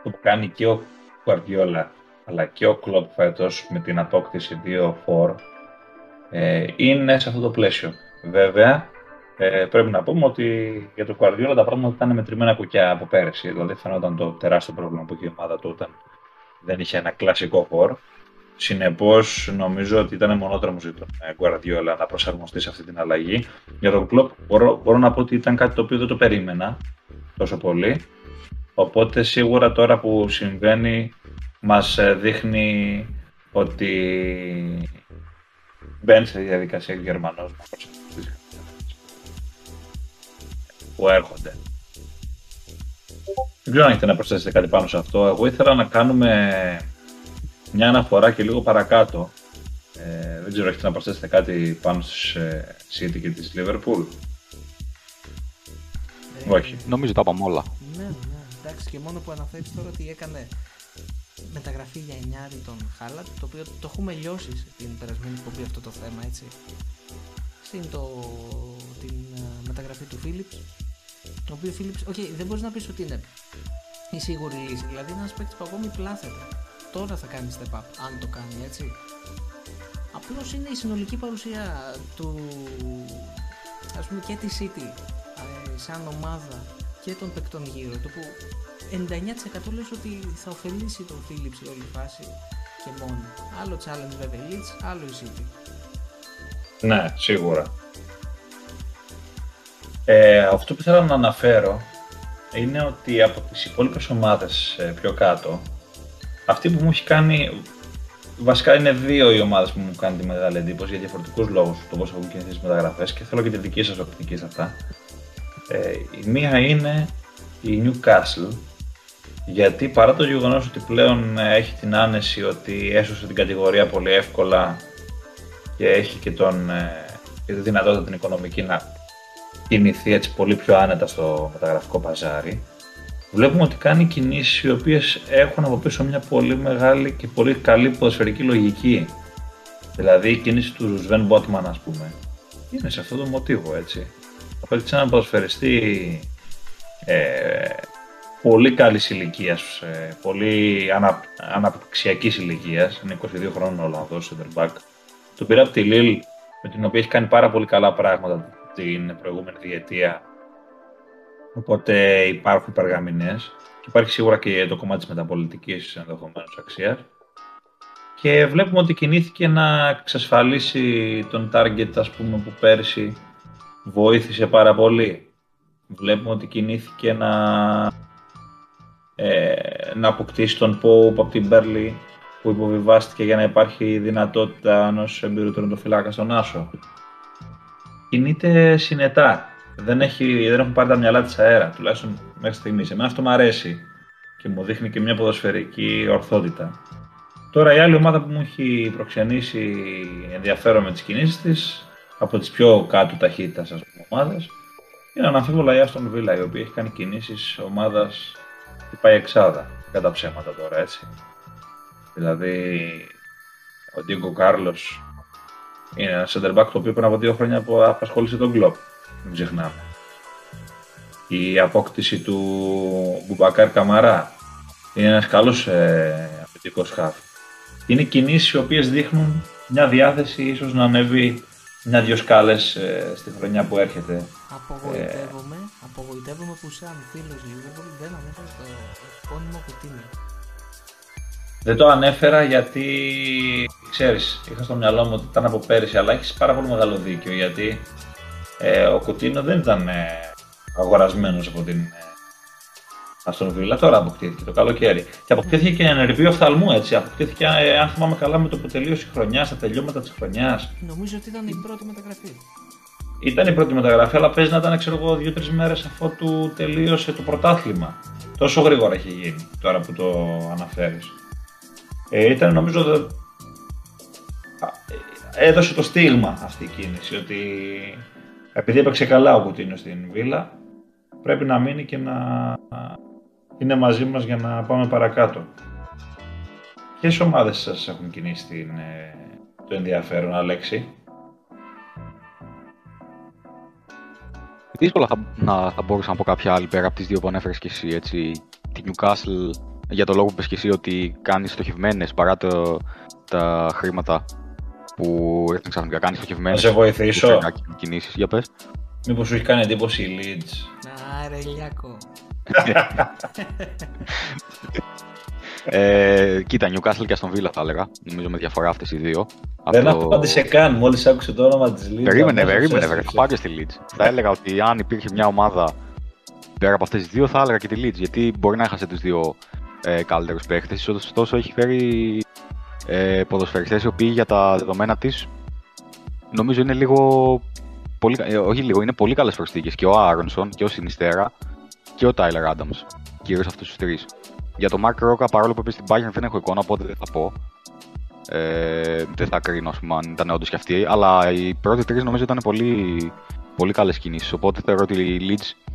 το που κάνει και ο Κουαρδιόλα αλλά και ο Κλόπ φέτος με την απόκτηση 2-4 ε, είναι σε αυτό το πλαίσιο. Βέβαια, ε, πρέπει να πούμε ότι για το Κουαρδιόλα τα πράγματα ήταν μετρημένα κουκιά από πέρυσι. Δηλαδή φαινόταν το τεράστιο πρόβλημα που είχε η ομάδα του όταν δεν είχε ένα κλασικό φορ. Συνεπώς, νομίζω ότι ήταν μονόδρομος για τον Guardiola να προσαρμοστεί σε αυτή την αλλαγή. Για τον Κλοπ μπορώ, μπορώ να πω ότι ήταν κάτι το οποίο δεν το περίμενα τόσο πολύ. Οπότε σίγουρα τώρα που συμβαίνει μας δείχνει ότι μπαίνει σε διαδικασία Γερμανός να προσαρμοστεί που έρχονται. Δεν ξέρω αν έχετε να προσθέσετε κάτι πάνω σε αυτό. Εγώ ήθελα να κάνουμε μια αναφορά και λίγο παρακάτω. Ε, δεν ξέρω, έχετε να προσθέσετε κάτι πάνω στις ε, City και της Liverpool. Ε, Όχι. Νομίζω τα είπαμε όλα. Ναι, ναι. Εντάξει, και μόνο που αναφέρεις τώρα ότι έκανε μεταγραφή για εννιάρι τον Χάλατ, το οποίο το έχουμε λιώσει στην περασμένη εκπομπή αυτό το θέμα, έτσι. Στην το, την ε, μεταγραφή του Φίλιπς, το οποίο Φίλιπς, okay, δεν μπορείς να πεις ότι είναι η σίγουρη λύση, δηλαδή είναι ένας παίκτης που ακόμη πλάθεται τώρα θα κάνει step up, αν το κάνει έτσι. Απλώς είναι η συνολική παρουσία του, ας πούμε και της City ε, σαν ομάδα και των παικτών γύρω του που 99% λες ότι θα ωφελήσει τον Philips η όλη φάση και μόνο. Άλλο challenge βέβαια Leeds, άλλο η City. Ναι, σίγουρα. Ε, αυτό που θέλω να αναφέρω είναι ότι από τις υπόλοιπες ομάδες ε, πιο κάτω αυτή που μου έχει κάνει. Βασικά είναι δύο οι ομάδες που μου κάνει τη μεγάλη εντύπωση για διαφορετικούς λόγους το πώς έχουν κινηθεί μεταγραφές και θέλω και τη δική σας οπτική σε αυτά. Ε, η μία είναι η Newcastle γιατί παρά το γεγονός ότι πλέον έχει την άνεση ότι έσωσε την κατηγορία πολύ εύκολα και έχει και, τον, ε, και τη δυνατότητα την οικονομική να κινηθεί έτσι πολύ πιο άνετα στο μεταγραφικό παζάρι βλέπουμε ότι κάνει κινήσεις οι οποίες έχουν από πίσω μια πολύ μεγάλη και πολύ καλή ποδοσφαιρική λογική. Δηλαδή η κίνηση του Σβέν Μπότμαν ας πούμε είναι σε αυτό το μοτίβο έτσι. Απέκτησε έναν ποδοσφαιριστή ε, πολύ καλή ηλικίας, ε, πολύ ανα, αναπτυξιακής ηλικίας, είναι 22 χρόνων ο Ολλανδός, center back. Τον πήρε από τη Λίλ, με την οποία έχει κάνει πάρα πολύ καλά πράγματα την προηγούμενη διετία Οπότε υπάρχουν υπεργαμηνές και υπάρχει σίγουρα και το κομμάτι της μεταπολιτικής ενδεχομένως αξίας. Και βλέπουμε ότι κινήθηκε να εξασφαλίσει τον target ας πούμε, που πέρσι βοήθησε πάρα πολύ. Βλέπουμε ότι κινήθηκε να, ε, να αποκτήσει τον Pope από την Μπέρλι που υποβιβάστηκε για να υπάρχει δυνατότητα ενός εμπειρού τερματοφυλάκας στον Άσο. Κινείται συνετά δεν, έχει, δεν έχουν πάρει τα μυαλά της αέρα, τουλάχιστον μέχρι στιγμής. Εμένα αυτό μου αρέσει και μου δείχνει και μια ποδοσφαιρική ορθότητα. Τώρα η άλλη ομάδα που μου έχει προξενήσει ενδιαφέρον με τις κινήσεις της, από τις πιο κάτω ταχύτητας ας πούμε ομάδες, είναι αναμφίβολα η Άστον Βίλα, η οποία έχει κάνει κινήσεις ομάδας που πάει εξάδα. Κατά ψέματα τώρα έτσι. Δηλαδή, ο Ντίγκο Κάρλο είναι ένα center back το οποίο πριν από δύο χρόνια απασχόλησε τον Κλοπ μην ξεχνάμε. Η απόκτηση του Μπουμπακάρ Καμαρά είναι ένας καλός ε, αμυντικός χάφ. Είναι κινήσεις οι οποίες δείχνουν μια διάθεση ίσως να ανέβει μια-δυο σκάλες ε, στη χρονιά που έρχεται. Απογοητεύομαι, ε, απογοητεύομαι που σαν φίλος Liverpool δεν ανέφερε το επώνυμο Κουτίνιο. Δεν το ανέφερα γιατί, ξέρεις, είχα στο μυαλό μου ότι ήταν από πέρυσι, αλλά έχεις πάρα πολύ μεγάλο δίκιο γιατί ε, ο Κουτίνο δεν ήταν ε, αγορασμένος από την ε, Αστον Βίλα, τώρα αποκτήθηκε το καλοκαίρι. Και αποκτήθηκε και ενεργείο οφθαλμού, έτσι. Αποκτήθηκε, ε, αν θυμάμαι καλά, με το που τελείωσε η χρονιά, στα τελειώματα της χρονιάς. Νομίζω ότι ήταν η πρώτη μεταγραφή. Ήταν η πρώτη μεταγραφή, αλλά παίζει να ήταν, ξέρω εγώ, δύο-τρεις μέρες αφού του τελείωσε το πρωτάθλημα. Τόσο γρήγορα έχει γίνει τώρα που το αναφέρεις. Ε, ήταν νομίζω. Δε... Ε, έδωσε το στίγμα αυτή η κίνηση ότι επειδή έπαιξε καλά ο Κουτίνιο στην Βίλα, πρέπει να μείνει και να είναι μαζί μας για να πάμε παρακάτω. Ποιες ομάδες σας έχουν κινήσει την, ε, το ενδιαφέρον, Αλέξη; Δύσκολα θα, να, θα μπορούσα να πω κάποια άλλη πέρα από τις δύο που ανέφερες και εσύ, έτσι. Τη Newcastle, για το λόγο που πες και εσύ ότι κάνεις στοχευμένες παρά το, τα χρήματα που ήρθαν ξαφνικά κάνεις στοχευμένες. Να σε βοηθήσω. Κινήσεις, για πες. Μήπως σου έχει κάνει εντύπωση η Leeds. Άρε, Λιάκο. *laughs* ε, κοίτα, Newcastle και Aston Villa θα έλεγα. Νομίζω με διαφορά αυτές οι δύο. Δεν Αυτό... απάντησε καν, μόλις άκουσε το όνομα της Leeds. Περίμενε, περίμενε, βέβαια. Θα πάω και στη Leeds. θα έλεγα ότι αν υπήρχε μια ομάδα πέρα από αυτές τις δύο, θα έλεγα και τη Leeds. Γιατί μπορεί να έχασε του δύο ε, καλύτερους παίχτε. Ωστόσο, έχει φέρει ε, ποδοσφαιριστές οι οποίοι για τα δεδομένα της νομίζω είναι λίγο. Πολύ, ε, όχι λίγο, είναι πολύ καλές προσθήκες. Και ο Άρονσον και ο Σινιστέρα και ο Τάιλερ Άνταμς. Κυρίως αυτούς τους τρεις. Για τον Μάρκ Ρόκα, παρόλο που είπε στην Bayern δεν έχω εικόνα, οπότε δεν θα πω. Ε, δεν θα κρίνω πούμε, αν ήταν όντως και αυτοί. Αλλά οι πρώτοι τρεις νομίζω ήταν πολύ, πολύ καλές κινήσεις. Οπότε θεωρώ ότι η Leeds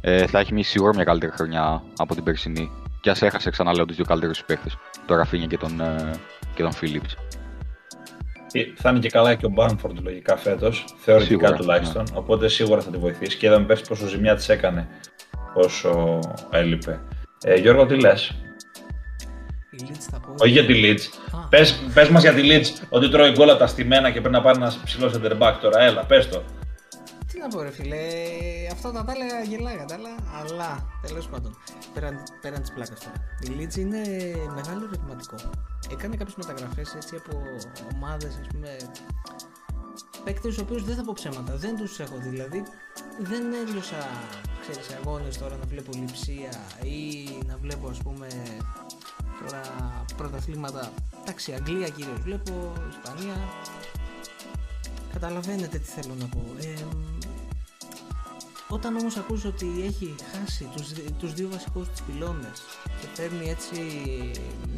ε, θα έχει μια σίγουρα μια καλύτερη χρονιά από την περσινή. Και ας έχασε ξαναλέω τους δύο καλύτερους παίχτε, τον Ραφίνια και τον, ε, και τον Phillips. Ε, θα είναι και καλά και ο Μπάνφορντ λογικά φέτος, θεωρητικά σίγουρα, τουλάχιστον. Ναι. Οπότε σίγουρα θα τη βοηθήσει και είδαμε πέρσι πόσο ζημιά της έκανε όσο έλειπε. Ε, Γιώργο, τι λες; Όχι για τη Leeds. Πες, πες μας για τη Leeds ότι τρώει γκολ τα στημένα και πρέπει να πάρει ένας ψηλός center back τώρα. Έλα, πες το. Τι να πω ρε φίλε, αυτά τα τα έλεγα γελάγα τα αλλά τέλος πάντων, πέραν, πέραν της πλάκας τώρα. Η Leeds είναι μεγάλο ερωτηματικό. Έκανε κάποιες μεταγραφές έτσι από ομάδες, ας πούμε, παίκτες του οποίους δεν θα πω ψέματα, δεν τους έχω δει, δηλαδή δεν έλειωσα, ξέρεις, αγώνες τώρα να βλέπω λειψία ή να βλέπω ας πούμε τώρα πρωταθλήματα, εντάξει, Αγγλία κυρίως βλέπω, Ισπανία, καταλαβαίνετε τι θέλω να πω. Ε, όταν όμως ακούς ότι έχει χάσει τους, τους δύο βασικούς τους πυλώνες και παίρνει έτσι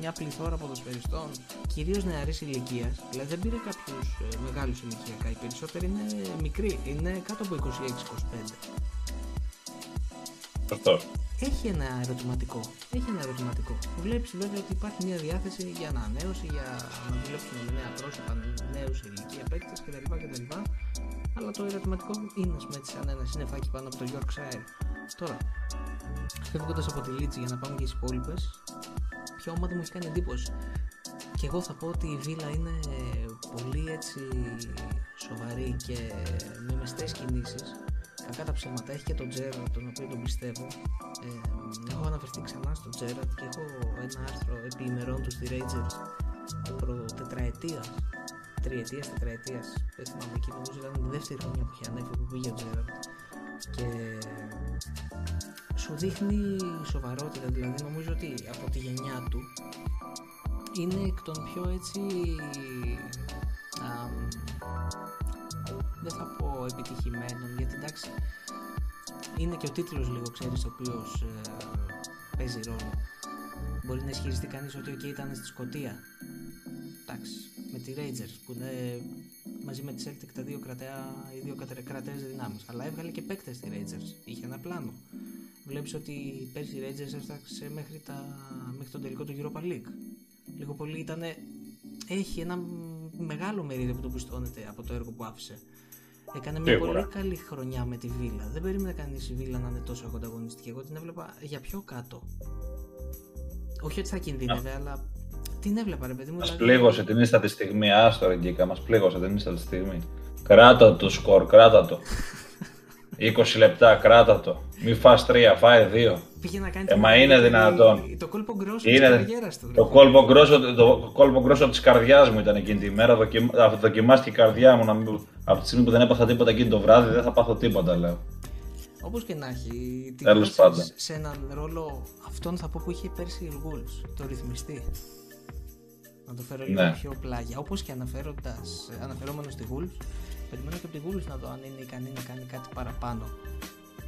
μια πληθώρα ποδοσφαιριστών, κυρίως νεαρής ηλικίας, δηλαδή δεν πήρε κάποιους ε, μεγάλους ηλικιακά, οι περισσότεροι είναι μικροί, είναι κάτω από 26-25. Αυτό. Έχει ένα ερωτηματικό. Έχει ένα ερωτηματικό. Βλέπεις βέβαια ότι υπάρχει μια διάθεση για ανανέωση, για να δουλέψουν με νέα πρόσωπα, νέους ηλικία παίκτες κτλ. Αλλά το ερωτηματικό είναι έτσι σαν ένα συνεφάκι πάνω από το Yorkshire. Τώρα, φεύγοντας από τη Λίτση για να πάμε και στις υπόλοιπες, ποια ομάδα μου έχει κάνει εντύπωση. Και εγώ θα πω ότι η Βίλα είναι πολύ έτσι σοβαρή και με μεστές κινήσεις κακά τα ψέματα έχει και τον Τζέραρτ τον οποίο τον πιστεύω ε, έχω αναφερθεί ξανά στον Τζέραρτ και έχω ένα άρθρο επί ημερών του στη Rangers προ τετραετία τριετία, τετραετίας. Δεν θυμάμαι εκεί, νομίζω ήταν η δεύτερη χρονιά που είχε ανέβει που πήγε ο Τζέραρτ. Και σου δείχνει σοβαρότητα, δηλαδή νομίζω ότι από τη γενιά του είναι εκ των πιο έτσι α, δεν θα πω επιτυχημένων γιατί εντάξει είναι και ο τίτλος λίγο ξέρεις ο οποίος ε, παίζει ρόλο μπορεί να ισχυριστεί κανείς ότι okay, ήταν στη Σκωτία εντάξει με τη Rangers που είναι μαζί με τη Celtic τα δύο κρατέα, οι δύο κρατέες δυνάμεις. Αλλά έβγαλε και παίκτες στη Rangers. Είχε ένα πλάνο. Βλέπεις ότι πέρσι η Rangers έφταξε μέχρι, τα, μέχρι τον τελικό του Europa League. Λίγο πολύ ήταν έχει ένα μεγάλο μερίδιο που το πιστώνεται από το έργο που άφησε. Έκανε μια πολύ καλή χρονιά με τη Βίλα. Δεν περίμενε κανείς η Βίλα να είναι τόσο ανταγωνιστική. Εγώ την έβλεπα για πιο κάτω. Όχι ότι θα κινδύνευε, αλλά την έβλεπα, ρε παιδί μου. Μας δηλαδή... πλήγωσε την ίστα τη στιγμή. Άστο, Γκίκα, μας πλήγωσε την ίστα τη στιγμή. Κράτα το σκορ, κράτα το. 20 λεπτά, κράτα το. Μη φας 3, φάει 2. Πήγε να κάνει ε, μα είναι δυνατόν. Το κόλπο γκρόσο είναι... της καρδιέρας του. Το κόλπο γκρόσο, το κόλπο γκρόσο της καρδιάς μου ήταν εκείνη τη μέρα. Δοκιμ... Δοκιμάστηκε η καρδιά μου. Να μην... Από τη στιγμή που δεν έπαθα τίποτα εκείνη το βράδυ δεν θα πάθω τίποτα λέω. Όπως και να έχει, Τέλος πάντων. σε έναν ρόλο αυτόν θα πω που είχε πέρσι η Wolves, το ρυθμιστή. Να το φέρω λίγο ναι. πιο πλάγια. Όπως και αναφέροντας, αναφερόμενος στη Wolves, περιμένω και από τη Wolves να δω αν είναι ικανή να κάνει κάτι παραπάνω.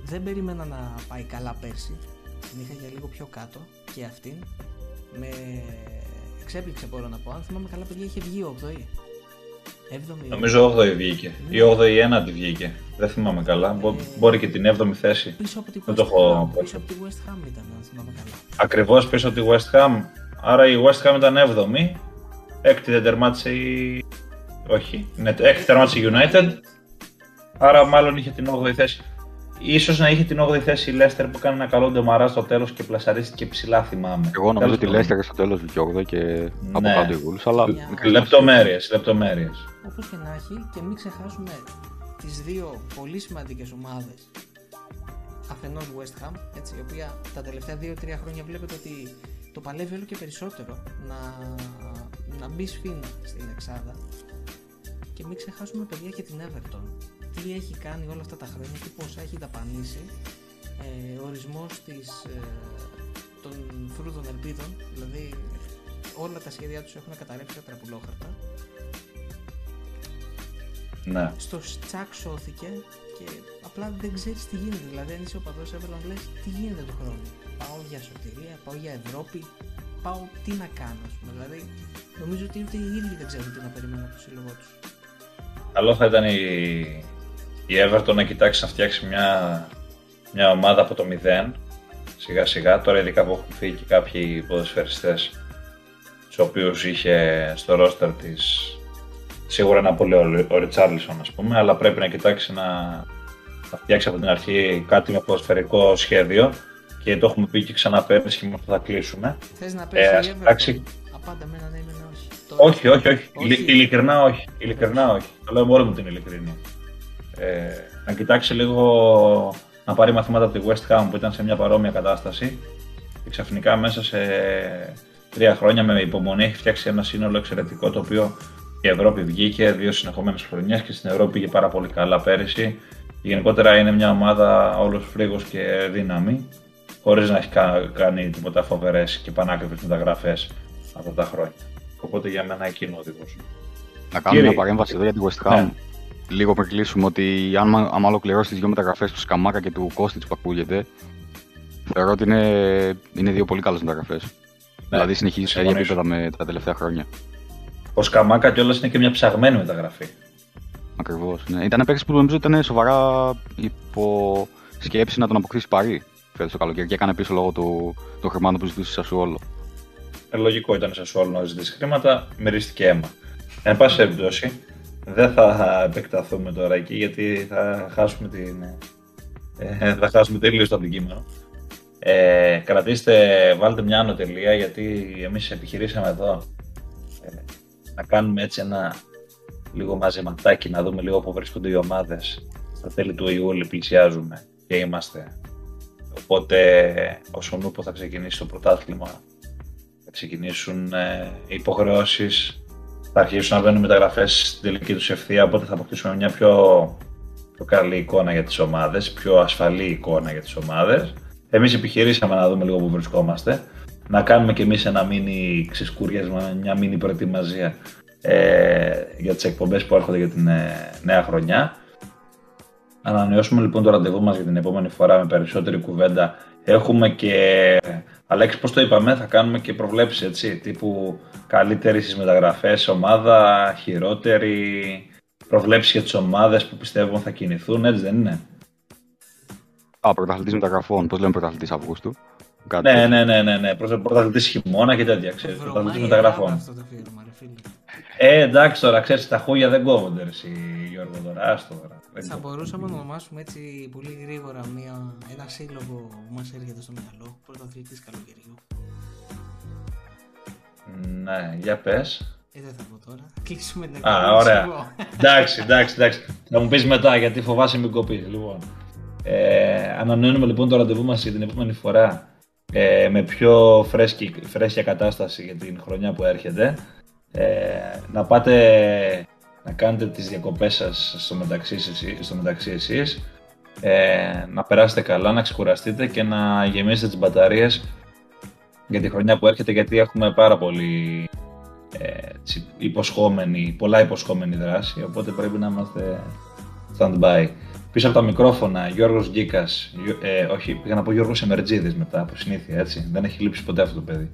Δεν περίμενα να πάει καλά πέρσι, την είχα για λίγο πιο κάτω και αυτήν. Με εξέπληξε μπορώ να πω, αν θυμάμαι καλά παιδιά είχε βγει 8η. 7η. Νομίζω 8η βγήκε. Ναι. Ή 8η 1η βγήκε. Δεν θυμάμαι καλά. Ε... Μπορεί και την 7η θέση. Πίσω από τη West, Ham, πίσω από τη West Ham ήταν, αν θυμάμαι καλά. Ακριβώς πίσω από τη West Ham. Άρα η West Ham ήταν 7η. Έκτη δεν τερμάτισε η όχι. Ναι, έκτη τερμάτισε η United. Άρα μάλλον είχε την 8η θέση. Ίσως να είχε την 8η θέση η Leicester που κάνει ένα καλό ντεμαρά στο τέλος και πλασαρίστηκε ψηλά, θυμάμαι. Εγώ νομίζω ότι η Leicester στο τέλος βγήκε 8 και ναι. από κάτω οι Wolves. Αλλά... Λεπτομέρειες, λεπτομέρειες. Όπως και να έχει, και μην ξεχάσουμε τις δύο πολύ σημαντικές ομάδες αφενός West Ham, έτσι, η οποία τα τελευταία 2-3 χρόνια βλέπετε ότι το παλεύει όλο και περισσότερο να, να μπει σφίνα στην Εξάδα και μην ξεχάσουμε παιδιά και την Everton τι έχει κάνει όλα αυτά τα χρόνια τι πόσα έχει δαπανίσει ε, ορισμός της, ε, των φρούτων ελπίδων δηλαδή όλα τα σχέδιά τους έχουν καταρρεύσει τα τραπουλόχαρτα Ναι. στο τσακ σώθηκε και απλά δεν ξέρεις τι γίνεται. Δηλαδή, αν είσαι ο παδός Everton, λες τι γίνεται του χρόνου. Πάω για σωτηρία, πάω για Ευρώπη, πάω τι να κάνω. Ας πούμε. Δηλαδή, νομίζω ότι ούτε οι ίδιοι δεν ξέρουν τι να περιμένουν από το σύλλογό τους. Καλό θα ήταν η, η Everton να κοιτάξει να φτιάξει μια, μια ομάδα από το μηδέν σιγά σιγά. Τώρα ειδικά που έχουν φύγει και κάποιοι ποδοσφαιριστές τους οποίους είχε στο ρόστερ της σίγουρα ένα πολύ ο, ο Ριτσάρλισον ας πούμε, αλλά πρέπει να κοιτάξει να, να φτιάξει από την αρχή κάτι με ποδοσφαιρικό σχέδιο και το έχουμε πει και ξανά πέρυσι και με αυτό θα κλείσουμε. Θες να Ε, πέσει ας η Everton. κοιτάξει- Απάντα με ένα ναι, με ένα όχι. Τώρα- Όχι, όχι, όχι. Όχι. Ειλι- Ειλικρινά όχι. Ειλικρινά όχι. Το λέω μόνο μου την ειλικρινή. Ε, να κοιτάξει λίγο να πάρει μαθήματα από τη West Ham που ήταν σε μια παρόμοια κατάσταση και ξαφνικά μέσα σε τρία χρόνια με υπομονή έχει φτιάξει ένα σύνολο εξαιρετικό το οποίο η Ευρώπη βγήκε δύο συνεχόμενες χρονιές και στην Ευρώπη πήγε πάρα πολύ καλά πέρυσι. Γενικότερα είναι μια ομάδα όλος φρίγος και δύναμη χωρίς να έχει κα- κάνει τίποτα φοβερές και πανάκριβες μεταγραφές αυτά τα χρόνια. Οπότε για μένα εκεί είναι ο οδηγός. Να κάνουμε Κύριε. μια παρέμβαση εδώ για τη West Ham. Ναι. Λίγο πριν κλείσουμε ότι αν, άμα ολοκληρώσει τις δύο μεταγραφές του Σκαμάκα και του Κώστιτ που ακούγεται, θεωρώ ότι είναι, είναι δύο πολύ καλές μεταγραφές. δηλαδή συνεχίζεις σε ίδια συμφωνήσω. επίπεδα με τα τελευταία χρόνια. Ο Σκαμάκα κιόλας είναι και μια ψαγμένη μεταγραφή. Ακριβώς. Ναι. Ήταν παίκτης που νομίζω ήταν σοβαρά υπό σκέψη να τον αποκτήσει παρή φέτο το καλοκαίρι και έκανε πίσω λόγω του, των χρημάτων που ζητούσε σε Σασουόλο. Ε, λογικό ήταν σε όλο να ζητήσει χρήματα, μυρίστηκε αίμα. Εν πάση περιπτώσει, δεν θα επεκταθούμε τώρα εκεί γιατί θα χάσουμε, την, ε, θα χάσουμε τελείως το αντικείμενο. Ε, κρατήστε, βάλτε μια άνω τελεία γιατί εμείς επιχειρήσαμε εδώ ε, να κάνουμε έτσι ένα λίγο μαζεματάκι, να δούμε λίγο πού βρίσκονται οι ομάδες. Στα τέλη του Ιούλη πλησιάζουμε και είμαστε. Οπότε, όσον ούπο θα ξεκινήσει το πρωτάθλημα, θα ξεκινήσουν ε, οι υποχρεώσεις, θα αρχίσουν να μπαίνουν μεταγραφές στην τελική τους ευθεία, οπότε θα αποκτήσουμε μια πιο, πιο καλή εικόνα για τις ομάδες, πιο ασφαλή εικόνα για τις ομάδες. Εμείς επιχειρήσαμε να δούμε λίγο που βρισκόμαστε, να κάνουμε κι εμείς ένα μίνι ξεσκούριασμα, μια μίνι προετοιμασία ε, για τις εκπομπές που έρχονται για την ε, νέα χρονιά. Ανανεώσουμε λοιπόν το ραντεβού μας για την επόμενη φορά με περισσότερη κουβέντα. Έχουμε και, Αλέξη πώς το είπαμε, θα κάνουμε και προβλέψεις έτσι, τύπου καλύτερη στις μεταγραφές ομάδα, χειρότερη, προβλέψεις για τις ομάδες που πιστεύουμε θα κινηθούν, έτσι δεν είναι; Α, πρωταθλητής μεταγραφών. Πώς λέμε πρωταθλητής Αυγούστου; Κάτι Ναι, τέτοιο. ναι, ναι, ναι, ναι. Πρωτα- πρωταθλητής χειμώνα και τέτοια, ξέρεις, πρωταθλητής Βρωμάει μεταγραφών. αυτό το αφιέρωμα, ρε φίλε. Ε, εντάξει τώρα, ξέρεις, τα χούγια δεν κόβονται, ρε, εσύ, Γιώργο, τώρα, άστο τώρα. Δεν Θα κόβονται. μπορούσαμε να ονομάσουμε έτσι πολύ γρήγορα μια, ένα σύλλογο που μας έρχεται στο μυαλό. Πρωταθλητής καλοκαιριού. Ναι, για πες. Ε, δεν θα πω τώρα. Κλείσουμε την Α, εκπομπή, ωραία. σου πω. εντάξει, εντάξει, εντάξει. Θα μου πεις μετά, γιατί φοβάσαι μην κοπείς. Λοιπόν, ε, ανανεώνουμε λοιπόν το ραντεβού μας για την επόμενη φορά ε, με πιο φρέσκη, φρέσκια κατάσταση για την χρονιά που έρχεται. Ε, να πάτε να κάνετε τις διακοπές σας στο μεταξύ, εσείς- στο μεταξύ εσείς, ε, να περάσετε καλά, να ξεκουραστείτε και να γεμίσετε τις μπαταρίες για τη χρονιά που έρχεται γιατί έχουμε πάρα πολύ ε, έτσι, υποσχόμενη, πολλά υποσχόμενη δράση, οπότε πρέπει να είμαστε stand-by. Πίσω από τα μικρόφωνα, Γιώργος Γκίκας, Γιώ- ε, όχι, πήγα να πω Γιώργος Εμερτζίδης μετά, από συνήθεια, έτσι, δεν έχει λείψει ποτέ αυτό το παιδί.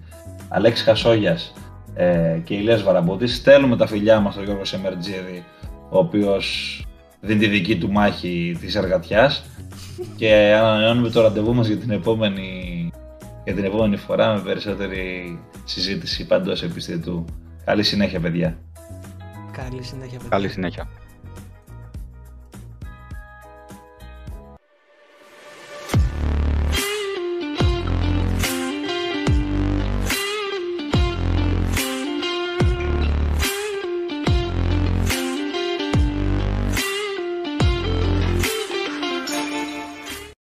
Αλέξης Χασόγιας ε, και Ηλίας Βαραμπούτης, στέλνουμε τα φιλιά μας στον Γιώργο Σεμερτζίδη, ο οποίος δίνει τη δική του μάχη της εργατιάς και ανανεώνουμε το ραντεβού μας για την επόμενη, για την επόμενη φορά με περισσότερη συζήτηση παντός επιστητού. Καλή συνέχεια παιδιά. Καλή συνέχεια, παιδιά. Καλή συνέχεια.